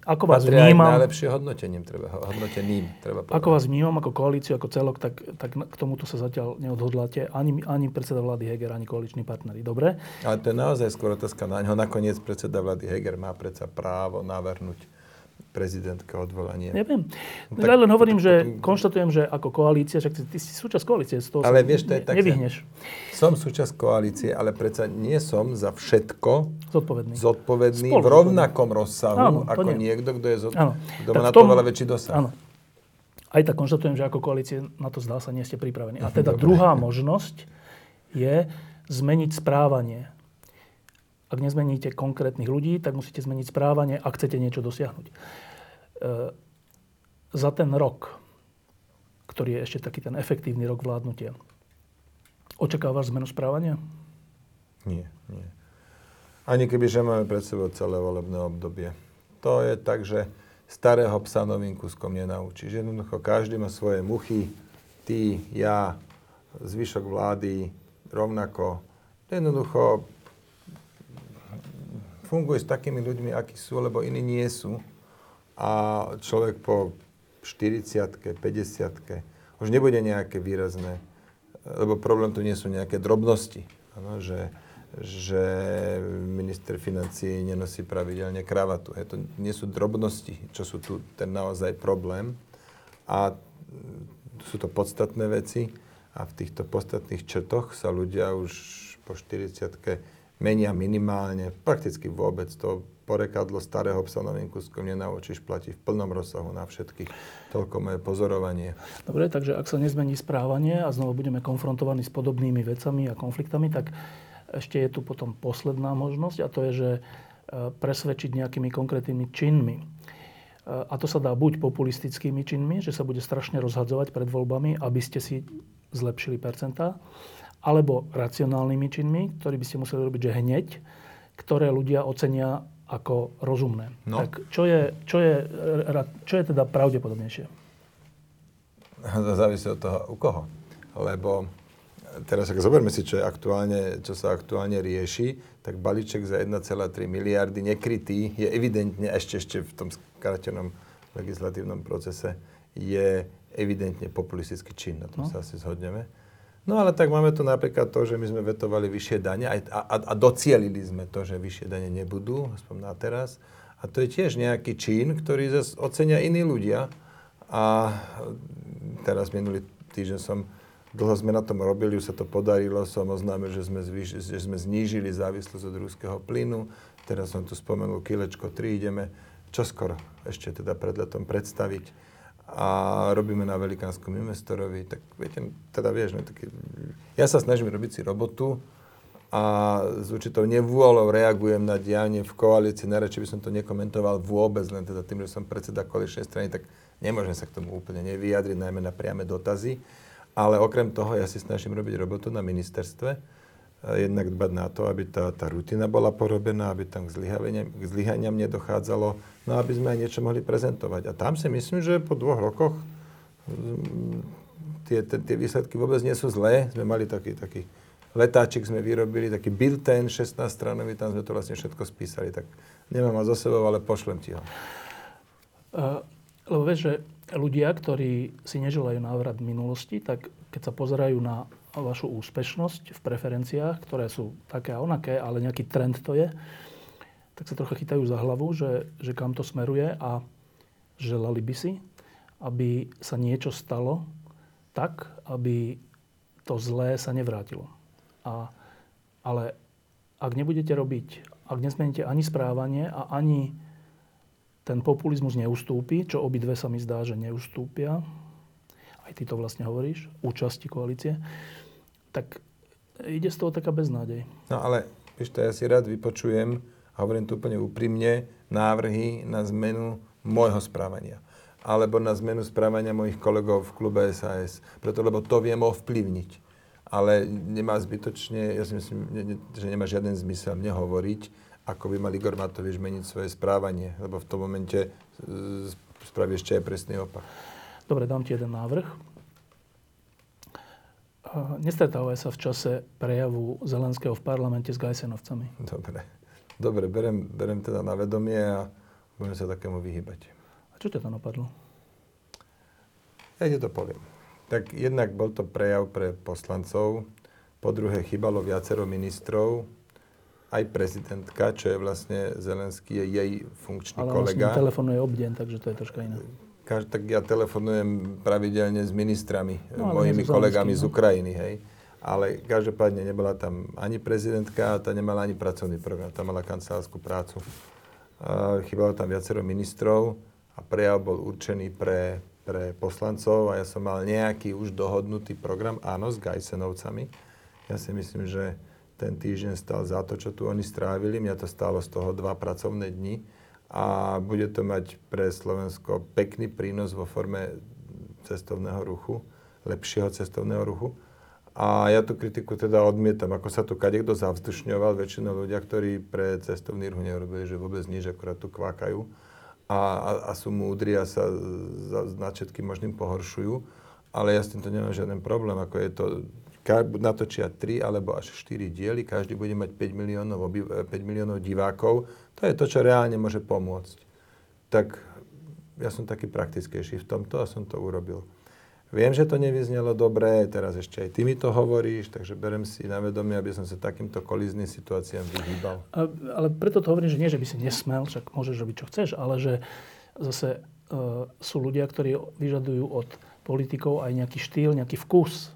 ako vás Patria vnímam... najlepšie hodnotením treba, hodnoteným treba povedať. Ako vás vnímam ako koalíciu, ako celok, tak, tak k tomuto sa zatiaľ neodhodláte ani, ani predseda vlády Heger, ani koaliční partnery. Dobre? Ale to je naozaj skôr otázka na ňo. Nakoniec predseda vlády Heger má predsa právo navrhnúť prezidentke odvolanie. Neviem. No, tak, ja len hovorím, že potom... konštatujem, že ako koalícia, však ty, ty si súčasť koalície, z toho ale vieš, to je tak, nevyhneš. Som súčasť koalície, ale predsa nie som za všetko zodpovedný, zodpovedný v rovnakom rozsahu, áno, ako nie. niekto, kto, je zod... kto má na to veľa väčší dosah. Áno. Aj tak konštatujem, že ako koalície na to zdá sa nie ste pripravení. A teda Dobre. druhá možnosť je zmeniť správanie ak nezmeníte konkrétnych ľudí, tak musíte zmeniť správanie, ak chcete niečo dosiahnuť. E, za ten rok, ktorý je ešte taký ten efektívny rok vládnutia, očakávaš zmenu správania? Nie, nie. Ani keby, že máme pred sebou celé volebné obdobie. To je tak, že starého psa novým kúskom nenaučíš. Jednoducho každý má svoje muchy, ty, ja, zvyšok vlády, rovnako. Jednoducho funguje s takými ľuďmi, akí sú, lebo iní nie sú. A človek po 40 50 už nebude nejaké výrazné, lebo problém tu nie sú nejaké drobnosti. Ano, že, že minister financí nenosí pravidelne kravatu. Je to nie sú drobnosti, čo sú tu ten naozaj problém. A sú to podstatné veci a v týchto podstatných črtoch sa ľudia už po 40 menia minimálne, prakticky vôbec. To porekadlo starého psa novým kuskom nenaučíš platí v plnom rozsahu na všetkých. Toľko moje pozorovanie. Dobre, takže ak sa nezmení správanie a znova budeme konfrontovaní s podobnými vecami a konfliktami, tak ešte je tu potom posledná možnosť a to je, že e, presvedčiť nejakými konkrétnymi činmi. E, a to sa dá buď populistickými činmi, že sa bude strašne rozhadzovať pred voľbami, aby ste si zlepšili percentá, alebo racionálnymi činmi, ktoré by ste museli robiť že hneď, ktoré ľudia ocenia ako rozumné. No. Tak čo je, čo, je, čo je teda pravdepodobnejšie? To závisí od toho, u koho. Lebo teraz, ak zoberme si, čo, je aktuálne, čo sa aktuálne rieši, tak balíček za 1,3 miliardy nekrytý je evidentne, ešte, ešte v tom skratenom legislatívnom procese, je evidentne populistický čin. Na tom no. sa asi zhodneme. No ale tak máme tu napríklad to, že my sme vetovali vyššie dane a, a, a docielili sme to, že vyššie dane nebudú, aspoň na teraz. A to je tiež nejaký čin, ktorý zase ocenia iní ľudia. A teraz minulý týždeň som, dlho sme na tom robili, už sa to podarilo, som oznámil, že sme, zvýš, že sme znížili závislosť od ruského plynu. Teraz som tu spomenul kilečko 3, ideme čoskoro ešte teda pred letom predstaviť a robíme na velikánskom investorovi, tak viete, teda vieš, no, taký, ja sa snažím robiť si robotu a s určitou nevôľou reagujem na dianie v koalícii, najradšej by som to nekomentoval vôbec, len teda tým, že som predseda koaličnej strany, tak nemôžem sa k tomu úplne nevyjadriť, najmä na priame dotazy. Ale okrem toho ja si snažím robiť robotu na ministerstve, jednak dbať na to, aby tá, tá rutina bola porobená, aby tam k k zlyhaniam nedochádzalo, no aby sme aj niečo mohli prezentovať. A tam si myslím, že po dvoch rokoch mm, tie, tie, tie výsledky vôbec nie sú zlé. Sme mali taký, taký letáčik, sme vyrobili, taký bilten 16 stranový, tam sme to vlastne všetko spísali. Tak nemám ho za sebou, ale pošlem ti ho. Lebo vieš, že ľudia, ktorí si neželajú návrat minulosti, tak keď sa pozerajú na vašu úspešnosť v preferenciách, ktoré sú také a onaké, ale nejaký trend to je, tak sa trocha chytajú za hlavu, že, že kam to smeruje a želali by si, aby sa niečo stalo tak, aby to zlé sa nevrátilo. A, ale ak nebudete robiť, ak nezmeníte ani správanie a ani ten populizmus neustúpi, čo obidve sa mi zdá, že neustúpia, aj ty to vlastne hovoríš, účasti koalície, tak ide z toho taká beznádej. No ale, vieš ja si rád vypočujem, a hovorím to úplne úprimne, návrhy na zmenu môjho správania. Alebo na zmenu správania mojich kolegov v klube SAS. Preto, lebo to viem ovplyvniť. Ale nemá zbytočne, ja si myslím, že nemá žiaden zmysel mne hovoriť, ako by mal Igor Matovič meniť svoje správanie, lebo v tom momente spraví ešte aj presný opak. Dobre, dám ti jeden návrh. Nestretávaj sa v čase prejavu Zelenského v parlamente s Gajsenovcami. Dobre. Dobre, berem, berem teda na vedomie a budem sa takému vyhybať. A čo ťa to napadlo? Ja ti to poviem. Tak jednak bol to prejav pre poslancov, po druhé chýbalo viacero ministrov, aj prezidentka, čo je vlastne Zelenský, je jej funkčný Ale kolega. Ale telefonuje obdeň, takže to je troška iné. Kaž, tak ja telefonujem pravidelne s ministrami, no, mojimi kolegami z no. Ukrajiny, hej. Ale každopádne nebola tam ani prezidentka, tá nemala ani pracovný program, tam mala kancelárskú prácu. chýbalo tam viacero ministrov a prejav bol určený pre, pre poslancov a ja som mal nejaký už dohodnutý program, áno, s Gajsenovcami. Ja si myslím, že ten týždeň stal za to, čo tu oni strávili. Mňa to stálo z toho dva pracovné dni a bude to mať pre Slovensko pekný prínos vo forme cestovného ruchu, lepšieho cestovného ruchu. A ja tú kritiku teda odmietam, ako sa tu kadekto zavzdušňoval, väčšinou ľudia, ktorí pre cestovný ruch neurobili, že vôbec nič, akorát tu kvákajú a, a, a sú múdri a sa za, na všetkým možným pohoršujú. Ale ja s týmto nemám žiaden problém, ako je to natočia 3 alebo až 4 diely, každý bude mať 5 miliónov, 5 miliónov divákov. To je to, čo reálne môže pomôcť. Tak ja som taký praktickejší v tomto a som to urobil. Viem, že to nevyznelo dobre, teraz ešte aj ty mi to hovoríš, takže berem si na vedomie, aby som sa takýmto kolíznym situáciám vyhýbal. Ale preto to hovorím, že nie, že by si nesmel, však môžeš robiť, čo chceš, ale že zase uh, sú ľudia, ktorí vyžadujú od politikov aj nejaký štýl, nejaký vkus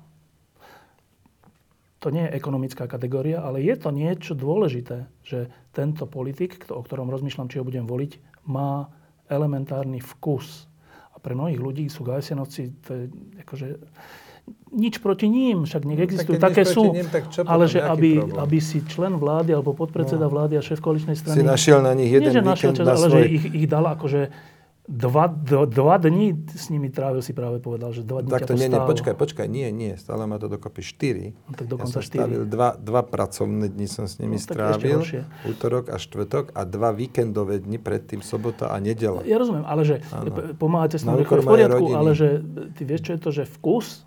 to nie je ekonomická kategória, ale je to niečo dôležité, že tento politik, o ktorom rozmýšľam, či ho budem voliť, má elementárny vkus. A pre mnohých ľudí sú Gajsenovci, to je akože, nič proti ním, však nech existujú, no, také sú, ním, tak ale že aby, aby si člen vlády alebo podpredseda no. vlády a šéf koaličnej strany... Si našiel na nich jeden nie, že našiel čas, ale svoj... že ich, ich dal akože Dva, dva, dva dní s nimi trávil, si práve povedal, že dva dní tak to, nie, nie, počkaj, počkaj, nie, nie, stále má to dokopy štyri. No, tak dokonca ja som štyri. dva, dva pracovné dni som s nimi no, strávil, útorok a štvrtok a dva víkendové dni, predtým sobota a nedela. Ja rozumiem, ale že ano. pomáhate s nimi v poriadku, ale že ty vieš, čo je to, že vkus?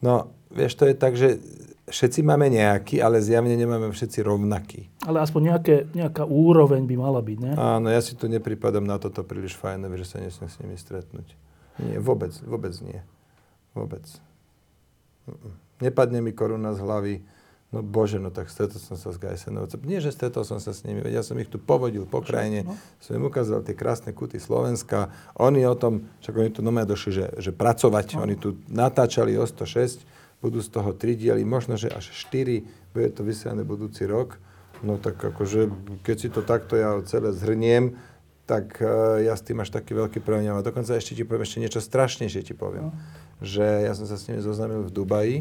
No, vieš, to je tak, že všetci máme nejaký, ale zjavne nemáme všetci rovnaký. Ale aspoň nejaké, nejaká úroveň by mala byť, ne? Áno, ja si tu nepripadám na toto príliš fajnové, že sa nesmiem s nimi stretnúť. Nie, vôbec, vôbec nie. Vôbec. Nepadne mi koruna z hlavy. No bože, no tak stretol som sa s Gajsenovcom. Nie, že stretol som sa s nimi, veď ja som ich tu povodil po krajine, no. som im ukázal tie krásne kuty Slovenska. Oni o tom, však oni tu nomé došli, že, že pracovať, no. oni tu natáčali o 106, budú z toho tri diely, možno, že až štyri, bude to vysielané budúci rok. No tak akože, keď si to takto ja celé zhrniem, tak uh, ja s tým až taký veľký problém A dokonca ešte ti poviem, ešte niečo strašnejšie ti poviem. No. Že ja som sa s nimi zoznámil v Dubaji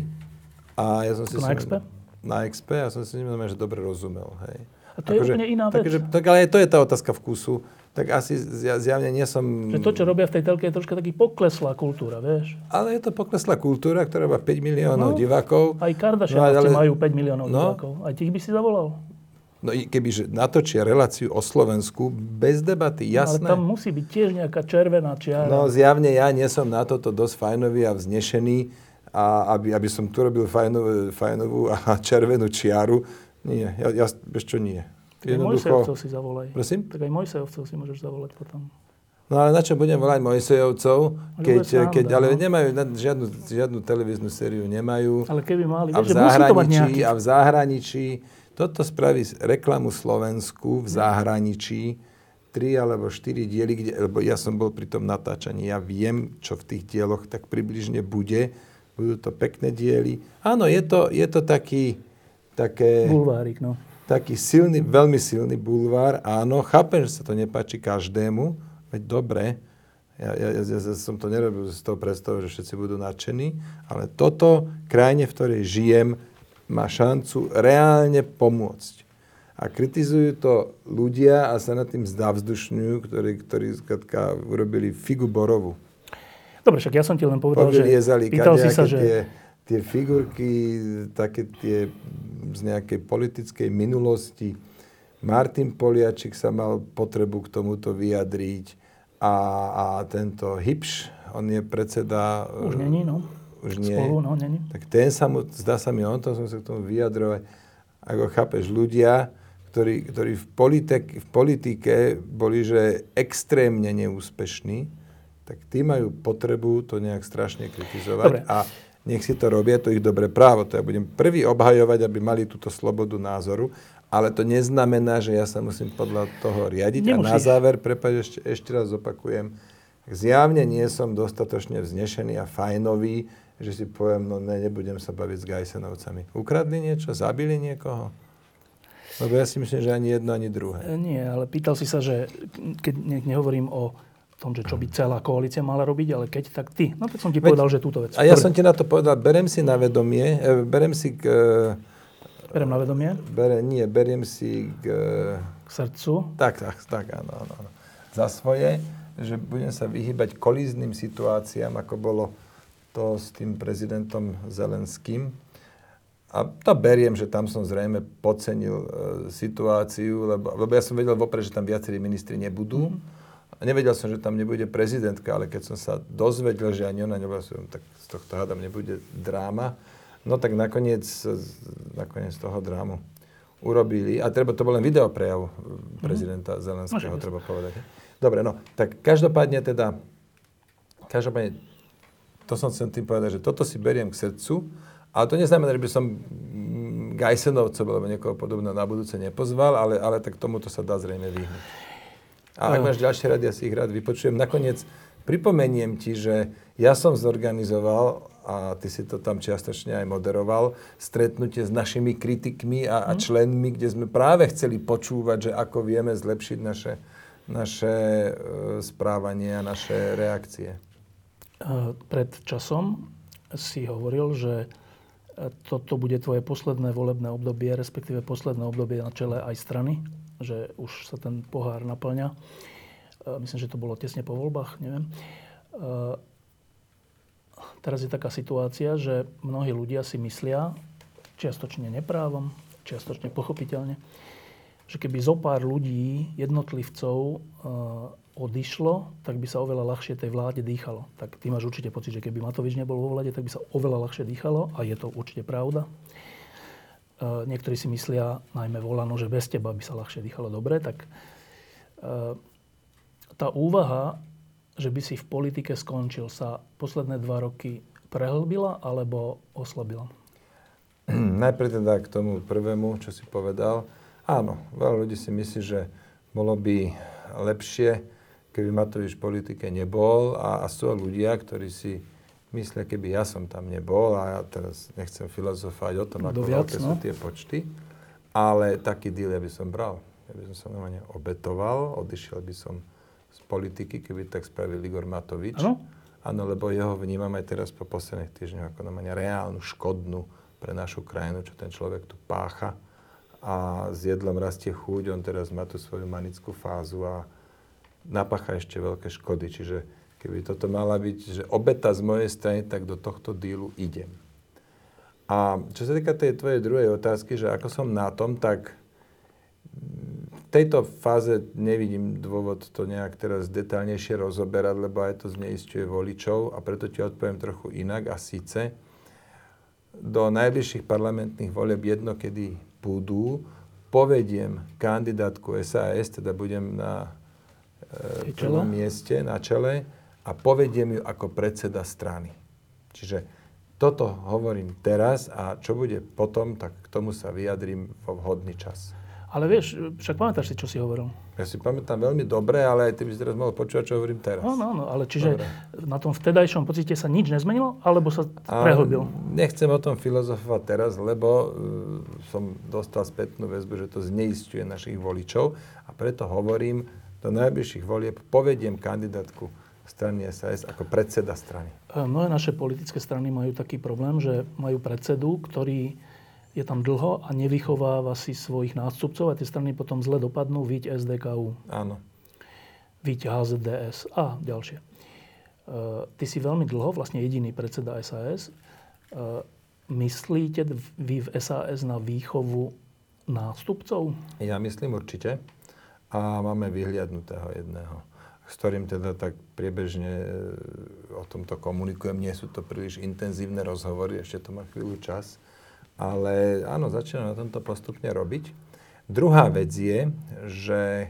a ja som si... Na Expe? Na Expe a som si s nimi že dobre rozumel, hej. A to ako je úplne iná vec. Takže, tak, ale to je tá otázka vkusu tak asi zjavne nie som... Že to, čo robia v tej telke, je troška taký pokleslá kultúra, vieš? Ale je to pokleslá kultúra, ktorá má 5 miliónov no, divákov. Aj Kardashianovci no, majú 5 miliónov no, divákov. Aj tých by si zavolal. No kebyže natočia reláciu o Slovensku bez debaty, jasné. No, ale tam musí byť tiež nejaká červená čiara. No zjavne ja nie som na toto dosť fajnový a vznešený, a aby, aby som tu robil fajnovú, fajnovú a červenú čiaru. Nie, ja, ja, bez čo nie. Tak aj Mojsejovcov si zavolaj. Prosím? Tak aj Mojsejovcov si môžeš zavolať potom. No ale na čo budem volať Mojsejovcov, keď, keď, ale no. nemajú, žiadnu, žiadnu televíznu sériu nemajú. Ale keby mali, A v zahraničí, a v zahraničí, toto spraví reklamu Slovensku v zahraničí, tri alebo štyri diely, kde, lebo ja som bol pri tom natáčaní, ja viem, čo v tých dieloch tak približne bude. Budú to pekné diely. Áno, je to, je to taký, také, Bulvárik, no. taký silný, veľmi silný bulvár. Áno, chápem, že sa to nepáči každému, veď dobre, ja, ja, ja, ja som to nerobil z toho predstavu, že všetci budú nadšení, ale toto krajine, v ktorej žijem, má šancu reálne pomôcť. A kritizujú to ľudia a sa nad tým zdavzdušňujú, ktorí, ktorí urobili figu borovú. Dobre, však ja som ti len povedal, že Povyliezali pýtal si sa, že... tie, tie figurky, také tie z nejakej politickej minulosti. Martin Poliačik sa mal potrebu k tomuto vyjadriť a, a tento Hipš, on je predseda... Už není, no. Už nie. Spolu, no, není. Tak ten sa mu, zdá sa mi, on to som sa k tomu vyjadrovať, ako chápeš, ľudia, ktorí, ktorí v, politik, v politike boli, že extrémne neúspešní, tak tí majú potrebu to nejak strašne kritizovať Dobre. a nech si to robia, to ich dobré právo. To ja budem prvý obhajovať, aby mali túto slobodu názoru, ale to neznamená, že ja sa musím podľa toho riadiť. A na Nemusíš. záver, prepáč, ešte, ešte raz opakujem, zjavne nie som dostatočne vznešený a fajnový, že si poviem, no ne, nebudem sa baviť s Gajsenovcami. Ukradli niečo? Zabili niekoho? Lebo ja si myslím, že ani jedno, ani druhé. Nie, ale pýtal si sa, že keď ne, nehovorím o tom, že čo by celá koalícia mala robiť, ale keď, tak ty. No tak som ti Veď- povedal, že túto vec. A ja Dobre, som ti na to povedal, berem si na vedomie, e, berem si k... e, Berem na vedomie Bere, nie, beriem si k... e, k srdcu. Tak, tak, tak, áno, áno. áno. Za svoje, že budem sa vyhybať kolízným situáciám, ako bolo to s tým prezidentom Zelenským. A to beriem, že tam som zrejme podcenil e, situáciu, lebo, lebo ja som vedel vopred, že tam viacerí ministri nebudú. A nevedel som, že tam nebude prezidentka, ale keď som sa dozvedel, že ani ona som, tak z tohto hádam nebude dráma. No tak nakoniec, nakoniec toho drámu urobili. A treba, to bol len videoprejav prezidenta Zelenského, Môže byť. treba povedať. Dobre, no, tak každopádne teda, každopádne, to som chcel tým povedať, že toto si beriem k srdcu, ale to neznamená, že by som Gajsenovcov alebo niekoho podobného na budúce nepozval, ale, ale tak tomuto sa dá zrejme vyhnúť. A ak máš ďalšie rady, ja si ich rád vypočujem. Nakoniec pripomeniem ti, že ja som zorganizoval, a ty si to tam čiastočne aj moderoval, stretnutie s našimi kritikmi a, a členmi, kde sme práve chceli počúvať, že ako vieme zlepšiť naše, naše e, správanie a naše reakcie. E, Pred časom si hovoril, že e, toto bude tvoje posledné volebné obdobie, respektíve posledné obdobie na čele aj strany, že už sa ten pohár naplňa. E, Myslím, že to bolo tesne po voľbách, neviem. E, Teraz je taká situácia, že mnohí ľudia si myslia, čiastočne neprávom, čiastočne pochopiteľne, že keby zo pár ľudí, jednotlivcov e, odišlo, tak by sa oveľa ľahšie tej vláde dýchalo. Tak ty máš určite pocit, že keby Matovič nebol vo vláde, tak by sa oveľa ľahšie dýchalo a je to určite pravda. E, niektorí si myslia, najmä volano, že bez teba by sa ľahšie dýchalo dobre, tak e, tá úvaha, že by si v politike skončil, sa posledné dva roky prehlbila alebo oslabila? Najprv teda k tomu prvému, čo si povedal. Áno, veľa ľudí si myslí, že bolo by lepšie, keby Matovič v politike nebol a, a sú ľudia, ktorí si myslia, keby ja som tam nebol a ja teraz nechcem filozofovať o tom, Kto ako viac, veľké no? sú tie počty, ale taký deal ja by som bral. Ja by som sa normálne obetoval, odišiel by som z politiky, keby tak spravil Igor Matovič. Áno? Áno, lebo jeho vnímam aj teraz po posledných týždňoch ako normálne reálnu škodnú pre našu krajinu, čo ten človek tu pácha. A s jedlom rastie chuť, on teraz má tú svoju manickú fázu a napácha ešte veľké škody. Čiže keby toto mala byť, že obeta z mojej strany, tak do tohto dílu idem. A čo sa týka tej tvojej druhej otázky, že ako som na tom, tak v tejto fáze nevidím dôvod to nejak teraz detálnejšie rozoberať, lebo aj to zneistuje voličov a preto ti odpoviem trochu inak a síce do najbližších parlamentných volieb jedno, kedy budú, povediem kandidátku SAS, teda budem na v prvom mieste, na čele a povediem ju ako predseda strany. Čiže toto hovorím teraz a čo bude potom, tak k tomu sa vyjadrím vo vhodný čas. Ale vieš, však pamätáš si, čo si hovoril? Ja si pamätám veľmi dobre, ale aj ty by si teraz mohol počúvať, čo hovorím teraz. Áno, áno, ale čiže dobre. na tom vtedajšom pocite sa nič nezmenilo, alebo sa prehlbil? Nechcem o tom filozofovať teraz, lebo uh, som dostal spätnú väzbu, že to zneistuje našich voličov a preto hovorím, do najbližších volieb povediem kandidátku strany SAS ako predseda strany. Mnohé naše politické strany majú taký problém, že majú predsedu, ktorý je tam dlho a nevychováva si svojich nástupcov a tie strany potom zle dopadnú, viť SDKU. Áno. Viť HZDS a ďalšie. Uh, ty si veľmi dlho, vlastne jediný predseda SAS. Uh, myslíte vy v SAS na výchovu nástupcov? Ja myslím určite. A máme vyhliadnutého jedného, s ktorým teda tak priebežne e, o tomto komunikujem. Nie sú to príliš intenzívne rozhovory, ešte to má chvíľu čas ale áno, začínam na tomto postupne robiť. Druhá vec je, že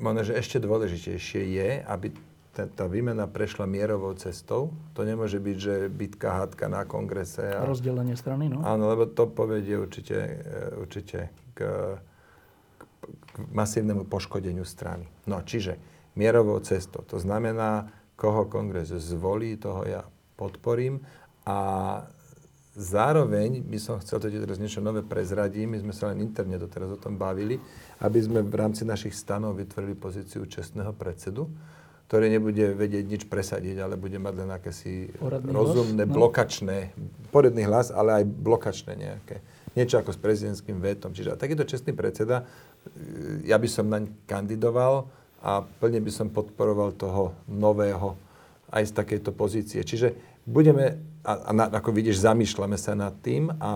možno, že ešte dôležitejšie je, aby tá výmena prešla mierovou cestou. To nemôže byť, že bitka, hádka na kongrese. A... Rozdelenie strany, no? Áno, lebo to povedie určite, e, určite k, k, k masívnemu poškodeniu strany. No, čiže mierovou cestou. To znamená, koho kongres zvolí, toho ja podporím a Zároveň by som chcel, to teraz niečo nové prezradím, my sme sa len interne doteraz o tom bavili, aby sme v rámci našich stanov vytvorili pozíciu čestného predsedu, ktorý nebude vedieť nič presadiť, ale bude mať len akési Poradný rozumné, hlas, no. blokačné, poradný hlas, ale aj blokačné nejaké. Niečo ako s prezidentským vetom. Čiže takýto čestný predseda, ja by som naň kandidoval a plne by som podporoval toho nového aj z takejto pozície. Čiže budeme a, a na, ako vidíš, zamýšľame sa nad tým a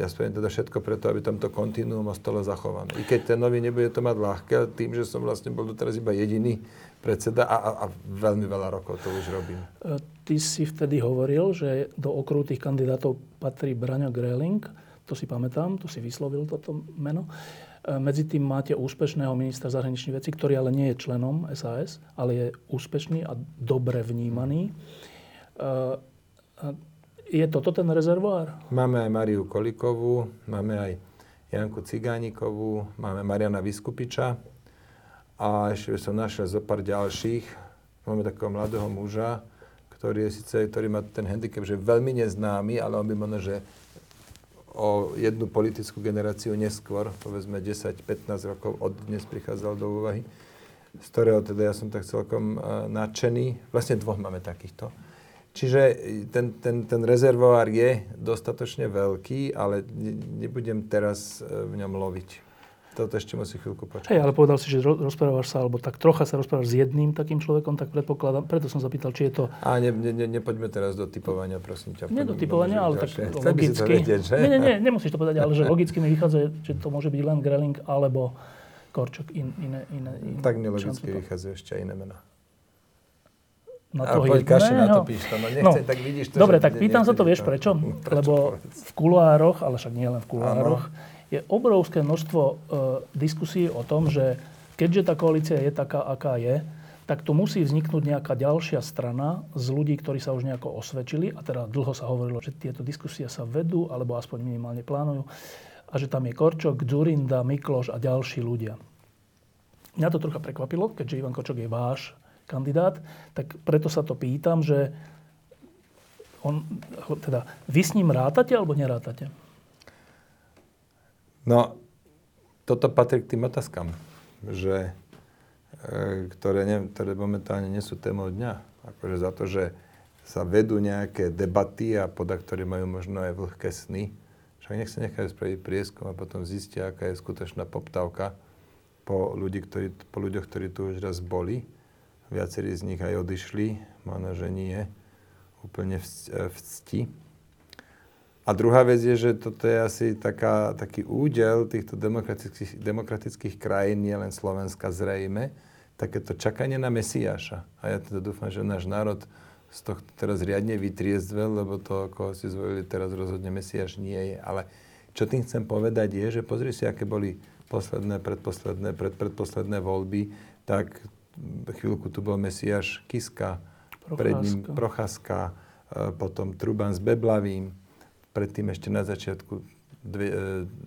ja spravím teda všetko preto, aby tamto kontinuum ostalo zachované. I keď ten nový nebude to mať ľahké, tým, že som vlastne bol doteraz iba jediný predseda a, a, a veľmi veľa rokov to už robím. E, ty si vtedy hovoril, že do okruhu tých kandidátov patrí Braňo Greling, to si pamätám, to si vyslovil toto meno. E, medzi tým máte úspešného ministra zahraničných vecí, ktorý ale nie je členom SAS, ale je úspešný a dobre vnímaný. E, je toto ten rezervoár? Máme aj Mariu Kolikovú, máme aj Janku Cigánikovú, máme Mariana Vyskupiča a ešte som našiel zo pár ďalších. Máme takého mladého muža, ktorý je síce, ktorý má ten handicap, že je veľmi neznámy, ale on by možno, že o jednu politickú generáciu neskôr, povedzme 10-15 rokov od dnes prichádzal do úvahy, z ktorého teda ja som tak celkom uh, nadšený. Vlastne dvoch máme takýchto. Čiže ten, ten, ten rezervoár je dostatočne veľký, ale nebudem teraz e, v ňom loviť. Toto ešte musí chvíľku počkať. Hej, ale povedal si, že rozprávaš sa, alebo tak trocha sa rozprávaš s jedným takým človekom, tak predpokladám, preto som zapýtal, či je to... A ne, ne, ne, nepoďme teraz do typovania, prosím ťa. Nie do typovania, ale tak logicky. Vedieť, že? Nie, nie, nie, nemusíš to povedať, ale že logicky mi vychádza, že to môže byť len Greling alebo Korčok, in, iné, iné, iné. Tak nelogicky vychádzajú ešte aj iné mená na toho poď, kaši na to píš to, no nechce, no. tak vidíš to, Dobre, tak pýtam sa to, vieš prečo? prečo? Lebo v kuloároch, ale však nie len v kuloároch, ano. Je obrovské množstvo uh, diskusí o tom, že keďže tá koalícia je taká, aká je, tak tu musí vzniknúť nejaká ďalšia strana z ľudí, ktorí sa už nejako osvedčili, a teda dlho sa hovorilo, že tieto diskusie sa vedú, alebo aspoň minimálne plánujú, a že tam je Korčok, Dzurinda, Mikloš a ďalší ľudia. Mňa to trocha prekvapilo, keďže Ivan Korčok je váš kandidát, tak preto sa to pýtam, že on, teda, vy s ním rátate alebo nerátate? No, toto patrí k tým otázkam, že, e, ktoré, ne, ktoré momentálne nie sú témou dňa. Akože za to, že sa vedú nejaké debaty a poda, ktorí majú možno aj vlhké sny. Však nech sa nechajú spraviť prieskum a potom zistia, aká je skutočná poptávka po, ľudí, ktorí, po ľuďoch, ktorí tu už raz boli Viacerí z nich aj odišli, možno, že nie úplne v cti. A druhá vec je, že toto je asi taká, taký údel týchto demokratických, demokratických krajín, nie len Slovenska zrejme, takéto čakanie na Mesiáša. A ja teda dúfam, že náš národ z toho teraz riadne vytriezvel, lebo to, ako si zvolili teraz rozhodne Mesiáš, nie je. Ale čo tým chcem povedať je, že pozri si, aké boli posledné, predposledné, predpredposledné voľby, tak chvíľku tu bol Mesiáš Kiska, Procházka. pred ním Procházka, e, potom Truban s Beblavým, predtým ešte na začiatku dve,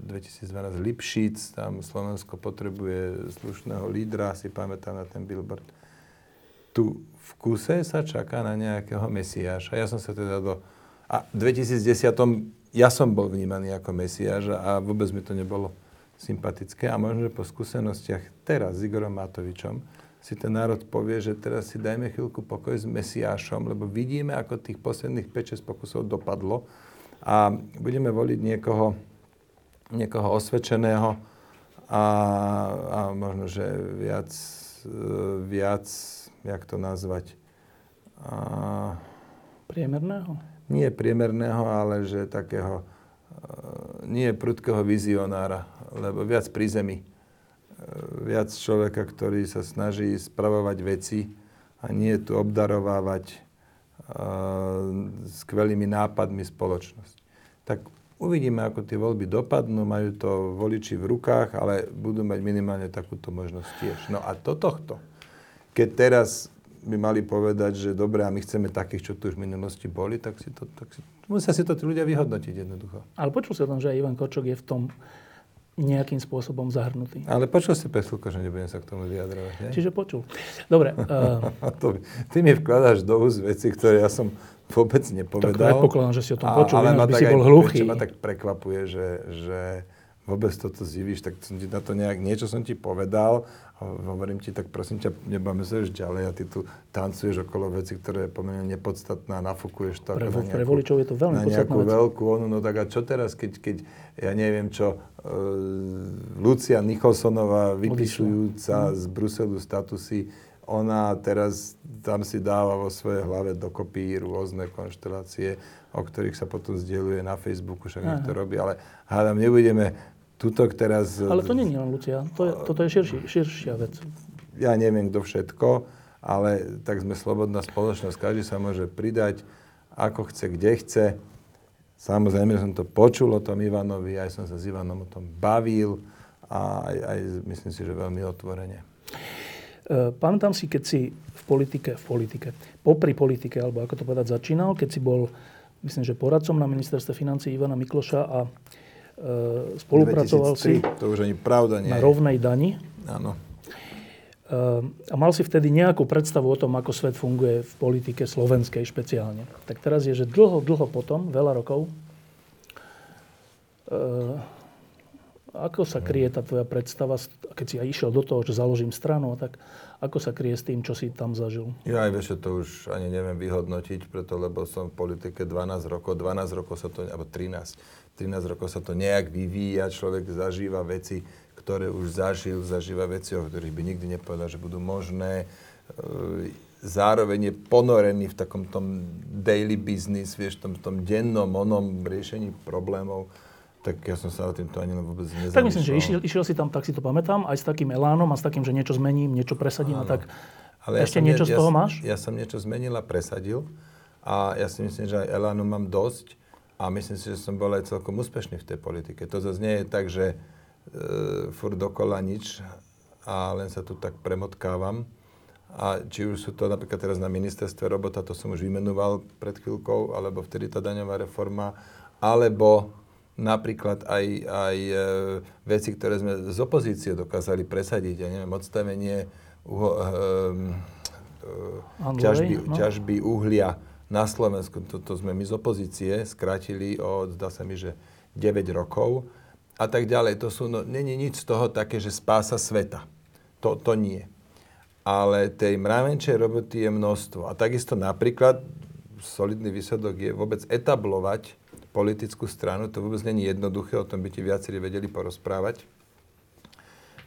2012 e, Lipšic, tam Slovensko potrebuje slušného lídra, si pamätám na ten billboard. Tu v kuse sa čaká na nejakého Mesiáša. Ja som sa teda do... A v 2010 ja som bol vnímaný ako Mesiáš a vôbec mi to nebolo sympatické. A možno, že po skúsenostiach teraz s Igorom Matovičom si ten národ povie, že teraz si dajme chvíľku pokoj s Mesiášom, lebo vidíme, ako tých posledných 5-6 pokusov dopadlo a budeme voliť niekoho, niekoho osvedčeného a, a možno, že viac, viac, jak to nazvať? A, priemerného? Nie priemerného, ale že takého, nie prudkého vizionára, lebo viac pri zemi viac človeka, ktorý sa snaží spravovať veci a nie tu obdarovávať skvelými nápadmi spoločnosť. Tak uvidíme, ako tie voľby dopadnú, majú to voliči v rukách, ale budú mať minimálne takúto možnosť tiež. No a to tohto, keď teraz by mali povedať, že dobre, a my chceme takých, čo tu už v minulosti boli, tak si to, tak si, musia si to tí ľudia vyhodnotiť jednoducho. Ale počul si o tom, že aj Ivan Korčok je v tom nejakým spôsobom zahrnutý. Ale počul si Pesulko, že nebudem sa k tomu vyjadrovať, nie? Čiže počul. Dobre. Uh... to, ty mi vkladáš do úst veci, ktoré ja som vôbec nepovedal. Tak predpokladám, že si o tom počul, ale by si bol hluchý. ma tak prekvapuje, že, že vôbec toto zdivíš, tak som ti na to nejak, niečo som ti povedal hovorím ti, tak prosím ťa, nebáme sa už ďalej a ty tu tancuješ okolo veci, ktoré je pomerne nepodstatná nafúkuješ to pre, na nejakú, pre voličov je to veľmi na nejakú vec. veľkú onu, no tak a čo teraz, keď, keď ja neviem čo, uh, Lucia Nicholsonová vypíšujúca mm. z Bruselu statusy, ona teraz tam si dáva vo svojej hlave dokopy rôzne konštelácie, o ktorých sa potom zdieľuje na Facebooku, však nech to robí, ale hádam, nebudeme tuto teraz... Ale to je len Lucia, to je, toto je širší, širšia vec. Ja neviem, kto všetko, ale tak sme slobodná spoločnosť, každý sa môže pridať, ako chce, kde chce. Samozrejme, som to počul o tom Ivanovi, aj som sa s Ivanom o tom bavil a aj, aj myslím si, že veľmi otvorene. E, pamätám si, keď si v politike, v politike, popri politike, alebo ako to povedať, začínal, keď si bol, myslím, že poradcom na ministerstve financí Ivana Mikloša a e, spolupracoval 2003, si to už ani pravda nie na rovnej dani. Áno. E, a mal si vtedy nejakú predstavu o tom, ako svet funguje v politike slovenskej špeciálne. Tak teraz je, že dlho, dlho potom, veľa rokov, e, ako sa kryje tá tvoja predstava, keď si aj išiel do toho, že založím stranu, tak ako sa kryje s tým, čo si tam zažil? Ja aj vieš, to už ani neviem vyhodnotiť, preto lebo som v politike 12 rokov, 12 rokov sa to, alebo 13, 13 rokov sa to nejak vyvíja, človek zažíva veci, ktoré už zažil, zažíva veci, o ktorých by nikdy nepovedal, že budú možné. E, zároveň je ponorený v takom tom daily business, vieš, tom, tom dennom onom riešení problémov. Tak ja som sa o týmto ani vôbec nezamýšľal. Tak myslím, že išiel, išiel si tam, tak si to pamätám, aj s takým elánom a s takým, že niečo zmením, niečo presadím a tak. Ale Ešte ja niečo ne, z toho ja, máš? Ja som niečo zmenil a presadil a ja si myslím, že aj elánu mám dosť a myslím si, že som bol aj celkom úspešný v tej politike. To zase nie je tak, že e, furt dokola nič a len sa tu tak premotkávam. A či už sú to napríklad teraz na ministerstve robota, to som už vymenoval pred chvíľkou, alebo vtedy tá daňová reforma, alebo napríklad aj, aj e, veci, ktoré sme z opozície dokázali presadiť, ja neviem, odstavenie uho, e, e, ťažby, no. ťažby uhlia na Slovensku. Toto sme my z opozície skrátili o, zdá sa mi, že 9 rokov a tak ďalej. To sú, no, není nič z toho také, že spása sveta. To, to nie. Ale tej mravenčej roboty je množstvo. A takisto napríklad solidný výsledok je vôbec etablovať politickú stranu. To vôbec není jednoduché, o tom by ti viacerí vedeli porozprávať.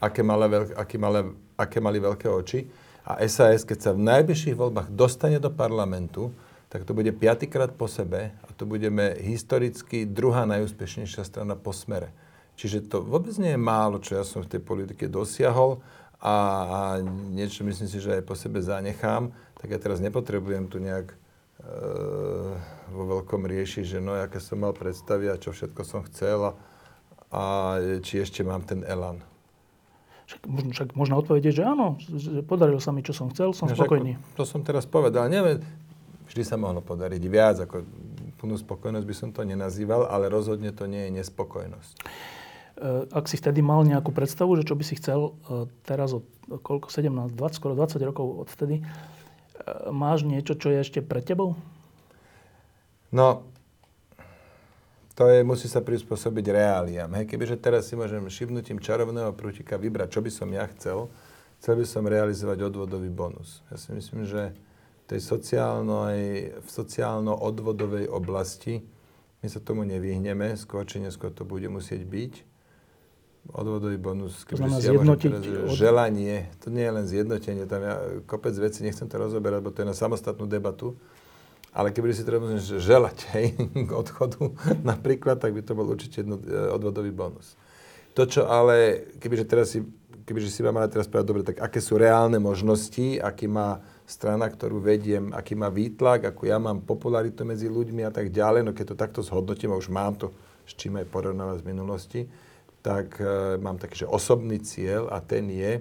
Aké, malé, aké, malé, aké mali veľké oči. A SAS, keď sa v najbližších voľbách dostane do parlamentu, tak to bude piatýkrát po sebe a to budeme historicky druhá najúspešnejšia strana po smere. Čiže to vôbec nie je málo, čo ja som v tej politike dosiahol a, a niečo myslím si, že aj po sebe zanechám, tak ja teraz nepotrebujem tu nejak e, vo veľkom riešiť, že no, aké som mal predstavy a čo všetko som chcel a, a či ešte mám ten elan. Však, však možno odpovedieť, že áno, že podarilo sa mi, čo som chcel, som No, spokojný. Ako, to som teraz povedal. Neviem, vždy sa mohlo podariť viac, ako plnú spokojnosť by som to nenazýval, ale rozhodne to nie je nespokojnosť. E, Ak si vtedy mal nejakú predstavu, že čo by si chcel e, teraz od koľko, 17, 20, skoro 20 rokov od vtedy, e, máš niečo, čo je ešte pred tebou? No, to je, musí sa prispôsobiť reáliám. Hej, kebyže teraz si môžem šibnutím čarovného prútika vybrať, čo by som ja chcel, chcel by som realizovať odvodový bonus. Ja si myslím, že tej v sociálno-odvodovej oblasti my sa tomu nevyhneme, skôr či neskôr to bude musieť byť. Odvodový bonus, znamená si ja že od- želanie, to nie je len zjednotenie, tam ja kopec vecí, nechcem to rozoberať, bo to je na samostatnú debatu, ale keby si treba že želať hej, k odchodu napríklad, tak by to bol určite jedno, odvodový bonus. To, čo ale, kebyže teraz si, kebyže si mám ale teraz povedať, dobre, tak aké sú reálne možnosti, aký má strana, ktorú vediem, aký má výtlak, ako ja mám popularitu medzi ľuďmi a tak ďalej, no keď to takto zhodnotím a už mám to s čím aj porovnávať z minulosti, tak e, mám taký, že osobný cieľ a ten je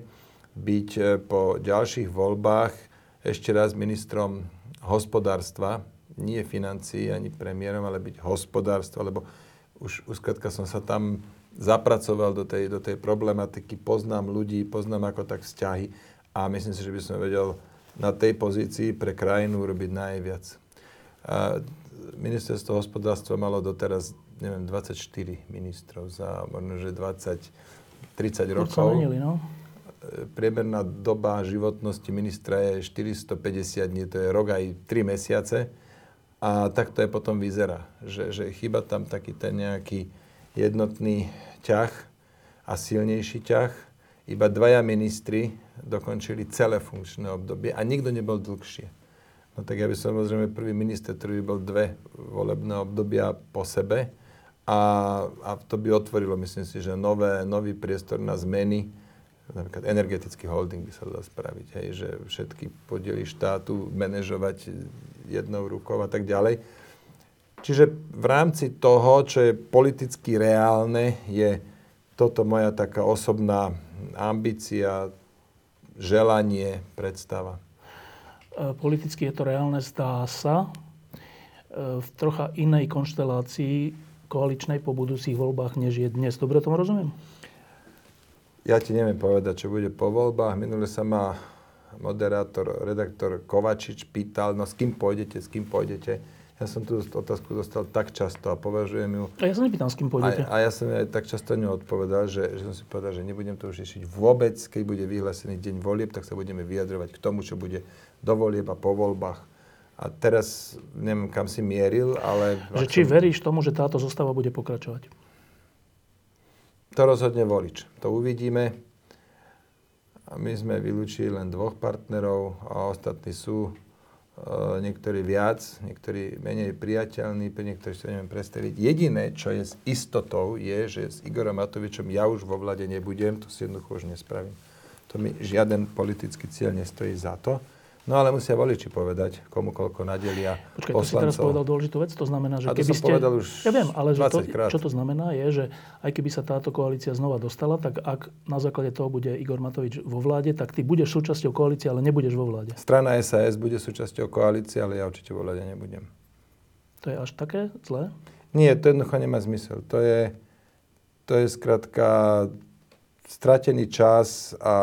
byť e, po ďalších voľbách ešte raz ministrom hospodárstva, nie financií ani premiérom, ale byť hospodárstva, lebo už, už som sa tam zapracoval do tej, do tej problematiky, poznám ľudí, poznám ako tak vzťahy a myslím si, že by som vedel na tej pozícii pre krajinu urobiť najviac. A ministerstvo hospodárstva malo doteraz, neviem, 24 ministrov za možno, že 20, 30 Už rokov menili, no. e, priemerná doba životnosti ministra je 450 dní, to je rok aj 3 mesiace. A tak to je potom vyzerá, že, že chyba tam taký ten nejaký jednotný ťah a silnejší ťah. Iba dvaja ministri dokončili celé funkčné obdobie a nikto nebol dlhšie. No tak ja by som samozrejme prvý minister, ktorý by bol dve volebné obdobia po sebe a, a to by otvorilo, myslím si, že nové, nový priestor na zmeny. Napríklad energetický holding by sa dal spraviť, hej, že všetky podiely štátu manažovať jednou rukou a tak ďalej. Čiže v rámci toho, čo je politicky reálne, je toto moja taká osobná ambícia, želanie, predstava. E, Politicky je to reálne, zdá sa. E, V trocha inej konštelácii koaličnej po budúcich voľbách, než je dnes. Dobre tomu rozumiem? Ja ti neviem povedať, čo bude po voľbách. Minule sa ma moderátor, redaktor Kovačič pýtal, no s kým pôjdete, s kým pôjdete. Ja som tú otázku dostal tak často a považujem ju... A ja sa nepýtam, s kým pôjdete. A, a ja som aj tak často ňu odpovedal, že, že som si povedal, že nebudem to už riešiť vôbec. Keď bude vyhlásený deň volieb, tak sa budeme vyjadrovať k tomu, čo bude do volieb a po voľbách. A teraz neviem, kam si mieril, ale... Že či som- veríš tomu, že táto zostava bude pokračovať? To rozhodne volič. To uvidíme. A my sme vylúčili len dvoch partnerov a ostatní sú niektorí viac, niektorí menej priateľní, pre niektorí si neviem predstaviť. Jediné, čo je s istotou, je, že s Igorom Matovičom ja už vo vlade nebudem, to si jednoducho už nespravím. To mi žiaden politický cieľ nestojí za to. No ale musia voliči povedať, komu koľko nadelia Počkaj, to si teraz poslancov. povedal dôležitú vec, to znamená, že A to keby som ste... povedal už ja viem, ale že to, 20 krát. čo to znamená je, že aj keby sa táto koalícia znova dostala, tak ak na základe toho bude Igor Matovič vo vláde, tak ty budeš súčasťou koalície, ale nebudeš vo vláde. Strana SAS bude súčasťou koalície, ale ja určite vo vláde nebudem. To je až také zlé? Nie, to jednoducho nemá zmysel. To je, to je skrátka stratený čas a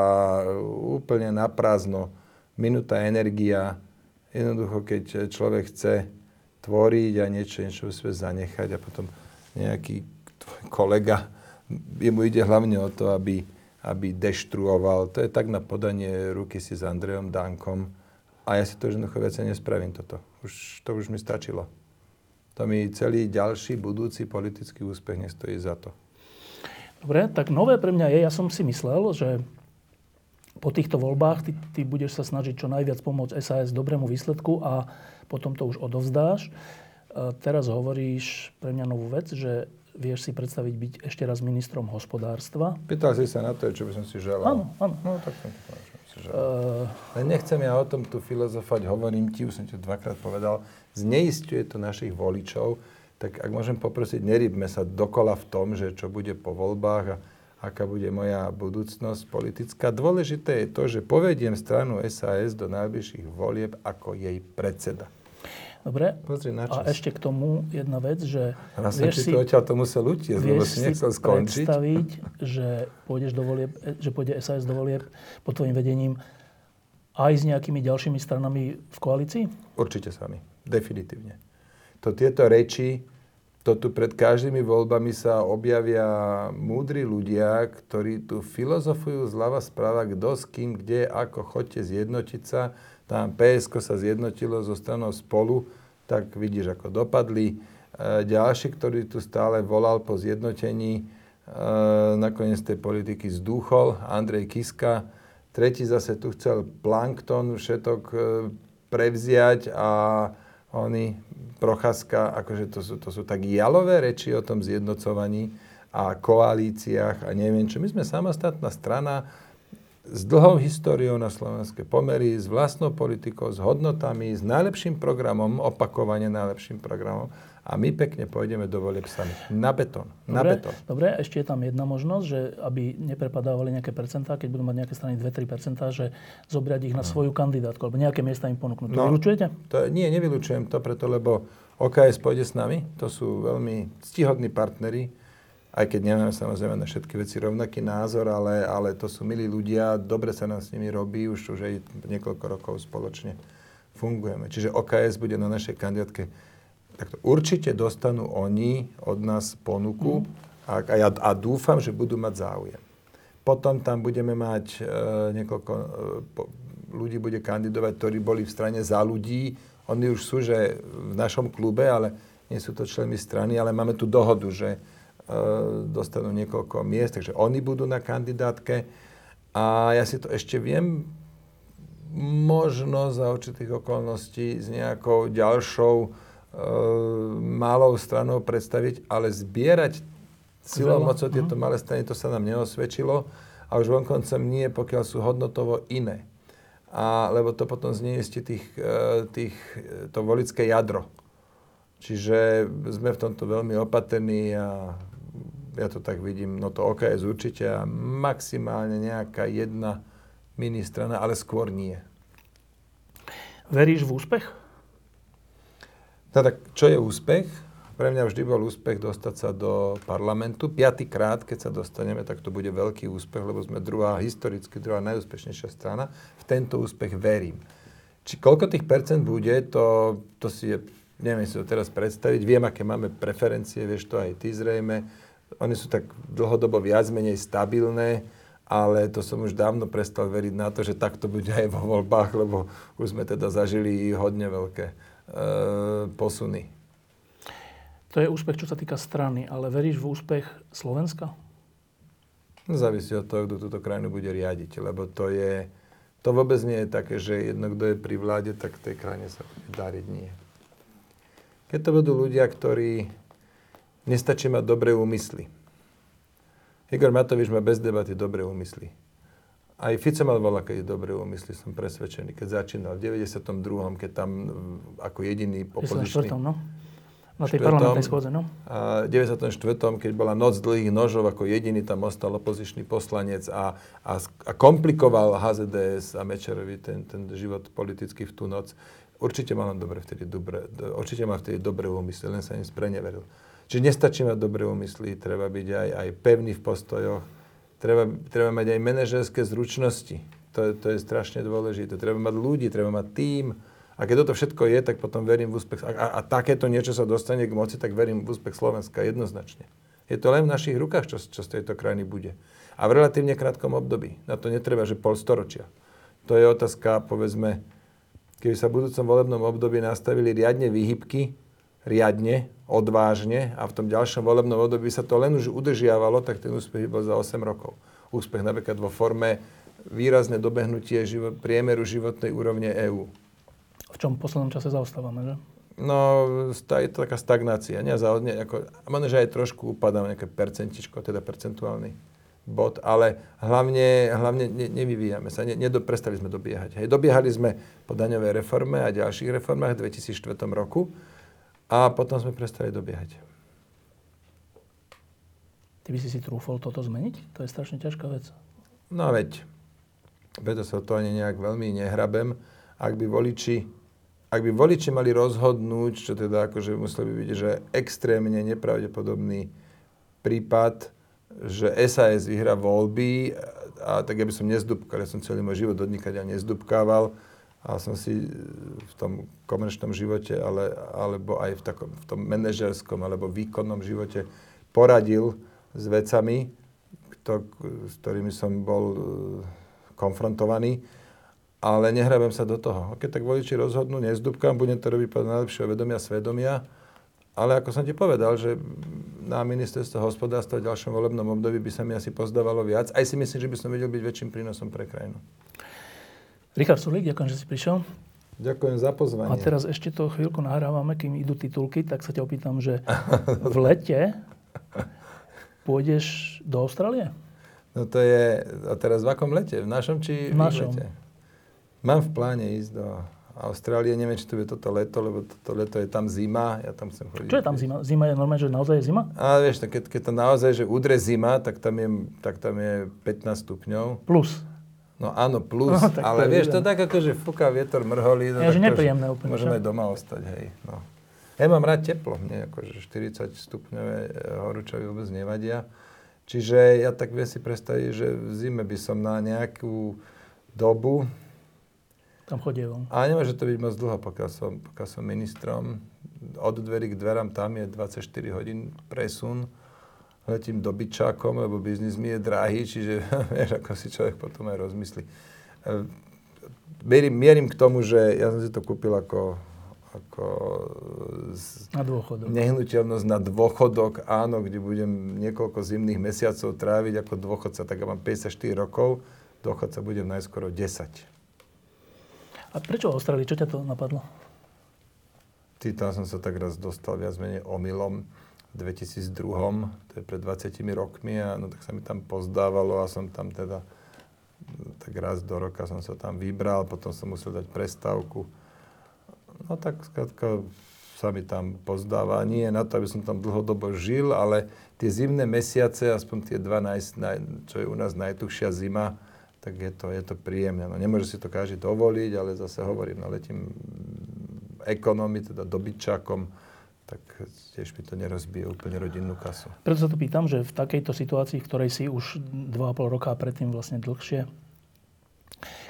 úplne na prázdno. Minúta energia. Jednoducho, keď človek chce tvoriť a niečo, niečo si zanechať a potom nejaký tvoj kolega, jemu ide hlavne o to, aby, aby deštruoval. To je tak na podanie ruky si s Andrejom Dankom. A ja si to jednoducho viacej nespravím toto. Už, to už mi stačilo. To mi celý ďalší budúci politický úspech nestojí za to. Dobre, tak nové pre mňa je, ja som si myslel, že po týchto voľbách ty, ty budeš sa snažiť čo najviac pomôcť SAS dobrému výsledku a potom to už odovzdáš. E, teraz hovoríš pre mňa novú vec, že vieš si predstaviť byť ešte raz ministrom hospodárstva. Pýtal si sa na to, čo by som si želal. Áno, áno. No, tak som to povedal, si želal. Ale nechcem ja o tom tu filozofať, hovorím ti, už som ti dvakrát povedal, zneistuje to našich voličov, tak ak môžem poprosiť, nerybme sa dokola v tom, že čo bude po voľbách a aká bude moja budúcnosť politická. Dôležité je to, že povediem stranu SAS do najbližších volieb ako jej predseda. Dobre. Pozri na čas. A ešte k tomu jedna vec, že Raz vieš si to odtiaľ to musel utiesť, lebo si nechcel skončiť. predstaviť, že pôjdeš do volieb, že pôjde SAS do volieb pod tvojim vedením aj s nejakými ďalšími stranami v koalícii? Určite s vami. Definitívne. To tieto reči, to tu pred každými voľbami sa objavia múdri ľudia, ktorí tu filozofujú zľava správa, kto s kým, kde, ako, chodte zjednotiť sa tam PSK sa zjednotilo zo stranou spolu, tak vidíš, ako dopadli. E, ďalší, ktorý tu stále volal po zjednotení, e, nakoniec tej politiky zdúchol, Andrej Kiska. Tretí zase tu chcel plankton všetok e, prevziať a oni, Procházka, akože to sú, to sú tak jalové reči o tom zjednocovaní a koalíciách a neviem čo. My sme samostatná strana, s dlhou históriou na slovenské pomery, s vlastnou politikou, s hodnotami, s najlepším programom, opakovane najlepším programom a my pekne pôjdeme do volieb sami. Na betón. Na dobre, betón. Dobre, ešte je tam jedna možnosť, že aby neprepadávali nejaké percentá, keď budú mať nejaké strany 2-3%, že zobrať ich na no. svoju kandidátku, alebo nejaké miesta im ponúknuť. No, vylučujete? To, nie, nevylučujem to preto, lebo OKS pôjde s nami. To sú veľmi stihodní partneri aj keď nemáme samozrejme na všetky veci rovnaký názor, ale, ale to sú milí ľudia, dobre sa nám s nimi robí, už už aj niekoľko rokov spoločne fungujeme. Čiže OKS bude na našej kandidátke. Takto určite dostanú oni od nás ponuku mm. a, a, ja, a dúfam, že budú mať záujem. Potom tam budeme mať e, niekoľko e, po, ľudí bude kandidovať, ktorí boli v strane za ľudí. Oni už sú že v našom klube, ale nie sú to členmi strany, ale máme tu dohodu, že E, dostanú niekoľko miest, takže oni budú na kandidátke. A ja si to ešte viem možno za určitých okolností s nejakou ďalšou malou stranou predstaviť, ale zbierať silou mocou tieto mhm. malé strany, to sa nám neosvedčilo. A už vonkoncom nie, pokiaľ sú hodnotovo iné. A, lebo to potom zniestie tých, e, tých, to volické jadro. Čiže sme v tomto veľmi opatrní a ja to tak vidím, no to OKS určite a maximálne nejaká jedna ministrana, ale skôr nie. Veríš v úspech? Tak čo je úspech? Pre mňa vždy bol úspech dostať sa do parlamentu. Piatýkrát, keď sa dostaneme, tak to bude veľký úspech, lebo sme druhá, historicky druhá najúspešnejšia strana. V tento úspech verím. Či koľko tých percent bude, to, to si je, neviem si to teraz predstaviť. Viem, aké máme preferencie, vieš to aj ty zrejme oni sú tak dlhodobo viac menej stabilné, ale to som už dávno prestal veriť na to, že takto bude aj vo voľbách, lebo už sme teda zažili hodne veľké posuny. To je úspech, čo sa týka strany, ale veríš v úspech Slovenska? No, závisí od toho, kto túto krajinu bude riadiť, lebo to je, to vôbec nie je také, že jedno, kto je pri vláde, tak tej krajine sa bude dariť. Nie. Keď to budú ľudia, ktorí Nestačí mať dobré úmysly. Igor Matovič má bez debaty dobré úmysly. Aj Fico mal veľa keď dobré úmysly, som presvedčený, keď začínal v 92., keď tam ako jediný opozičný... no? Na tej parlamentnej schôdze, no? A v 94., keď bola noc dlhých nožov, ako jediný tam ostal opozičný poslanec a, a, a komplikoval HZDS a Mečerovi ten, ten život politický v tú noc. Určite mal dobre vtedy dobre, určite mal vtedy dobré úmysly, len sa im spreneveril. Čiže nestačí mať dobré úmysly, treba byť aj, aj pevný v postojoch, treba, treba mať aj manažerské zručnosti. To, to je strašne dôležité. Treba mať ľudí, treba mať tím. A keď toto všetko je, tak potom verím v úspech. A, a, a takéto niečo sa dostane k moci, tak verím v úspech Slovenska jednoznačne. Je to len v našich rukách, čo, čo z tejto krajiny bude. A v relatívne krátkom období. Na to netreba, že pol storočia. To je otázka, povedzme, keby sa v budúcom volebnom období nastavili riadne výhybky, riadne, odvážne a v tom ďalšom volebnom období sa to len už udržiavalo, tak ten úspech bol za 8 rokov. Úspech napríklad vo forme výrazné dobehnutie život, priemeru životnej úrovne EÚ. V čom poslednom čase zaostávame, že? No, je to taká stagnácia. Nie, za, nie, ako, možno, že aj trošku upadá nejaké percentičko, teda percentuálny bod, ale hlavne, hlavne ne, nevyvíjame sa, ne, nedo, prestali sme dobiehať. Hej, dobiehali sme po daňovej reforme a ďalších reformách v 2004 roku, a potom sme prestali dobiehať. Ty by si si trúfol toto zmeniť? To je strašne ťažká vec. No veď, preto sa to ani nejak veľmi nehrabem. Ak by voliči, ak by voliči mali rozhodnúť, čo teda akože museli by byť, že extrémne nepravdepodobný prípad, že SAS vyhrá voľby, a tak ja by som nezdúbkal, ja som celý môj život odnikať a nezdúbkával, a som si v tom komerčnom živote, ale, alebo aj v, takom, v tom manažerskom alebo výkonnom živote poradil s vecami, kto, s ktorými som bol e, konfrontovaný, ale nehrabem sa do toho. Keď tak voliči rozhodnú, nezdúbkam, budem to robiť podľa najlepšieho vedomia, svedomia, ale ako som ti povedal, že na ministerstvo hospodárstva v ďalšom volebnom období by sa mi asi pozdávalo viac. Aj si myslím, že by som vedel byť väčším prínosom pre krajinu. Richard Sulík, ďakujem, že si prišiel. Ďakujem za pozvanie. A teraz ešte to chvíľku nahrávame, kým idú titulky, tak sa ťa opýtam, že v lete pôjdeš do Austrálie? No to je, a teraz v akom lete? V našom či v našom. lete? Mám v pláne ísť do Austrálie, neviem, či to je toto leto, lebo toto leto je tam zima, ja tam chcem chodiť. Čo je tam zima? Zima je normálne, že naozaj je zima? A vieš, keď, keď to naozaj, že udre zima, tak tam je, tak tam je 15 stupňov. Plus. No áno, plus, no, ale vieš, to tak ako, že fúka vietor, mrholí. No, je, že nepríjemné úplne. Môžeme aj doma ostať, hej. No. Ja mám rád teplo, mne akože 40 stupňové eh, horúčavy vôbec nevadia. Čiže ja tak viem si predstaviť, že v zime by som na nejakú dobu... Tam chodieval. A nemôže to byť moc dlho, pokiaľ som, pokiaľ som ministrom. Od dverí k dverám tam je 24 hodín presun letím dobyčákom, lebo biznis mi je drahý, čiže vieš, ako si človek potom aj rozmyslí. E, mierim, mierim k tomu, že ja som si to kúpil ako, ako z, na dôchodok. nehnuteľnosť na dôchodok, áno, kde budem niekoľko zimných mesiacov tráviť ako dôchodca, tak ja mám 54 rokov, dôchodca budem najskoro 10. A prečo Austrálii? Čo ťa to napadlo? Ty, tam som sa tak raz dostal viac menej omylom 2002, to je pred 20 rokmi a no, tak sa mi tam pozdávalo a som tam teda tak raz do roka som sa tam vybral, potom som musel dať prestávku. No tak skrátka sa mi tam pozdáva. Nie na to, aby som tam dlhodobo žil, ale tie zimné mesiace, aspoň tie dva, naj, naj, čo je u nás najtuchšia zima, tak je to, je to príjemné. No, nemôže si to každý dovoliť, ale zase hovorím, no letím ekonomi, teda dobyčákom, tak tiež mi to nerozbije úplne rodinnú kasu. Preto sa to pýtam, že v takejto situácii, v ktorej si už 2,5 roka a predtým vlastne dlhšie,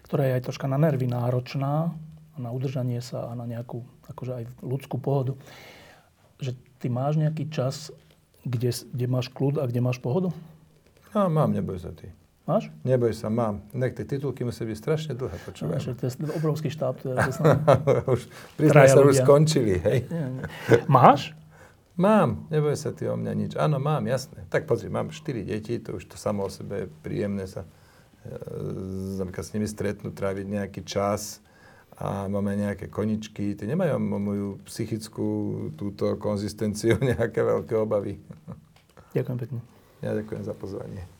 ktorá je aj troška na nervy náročná, na udržanie sa a na nejakú akože aj ľudskú pohodu, že ty máš nejaký čas, kde, kde máš kľud a kde máš pohodu? No, mám, neboj sa ty. Máš? Neboj sa, mám. Inak tie titulky musí byť strašne dlhé, počúvaj. No, to je obrovský štáb. To je, už, priznaj sa, už skončili, hej. Nie, nie. Máš? Mám, neboj sa ty o mňa nič. Áno, mám, jasné. Tak pozri, mám 4 deti, to už to samo o sebe je príjemné sa e, s nimi stretnúť, tráviť nejaký čas a máme nejaké koničky. Ty nemajú moju psychickú túto konzistenciu nejaké veľké obavy. Ďakujem pekne. Ja ďakujem za pozvanie.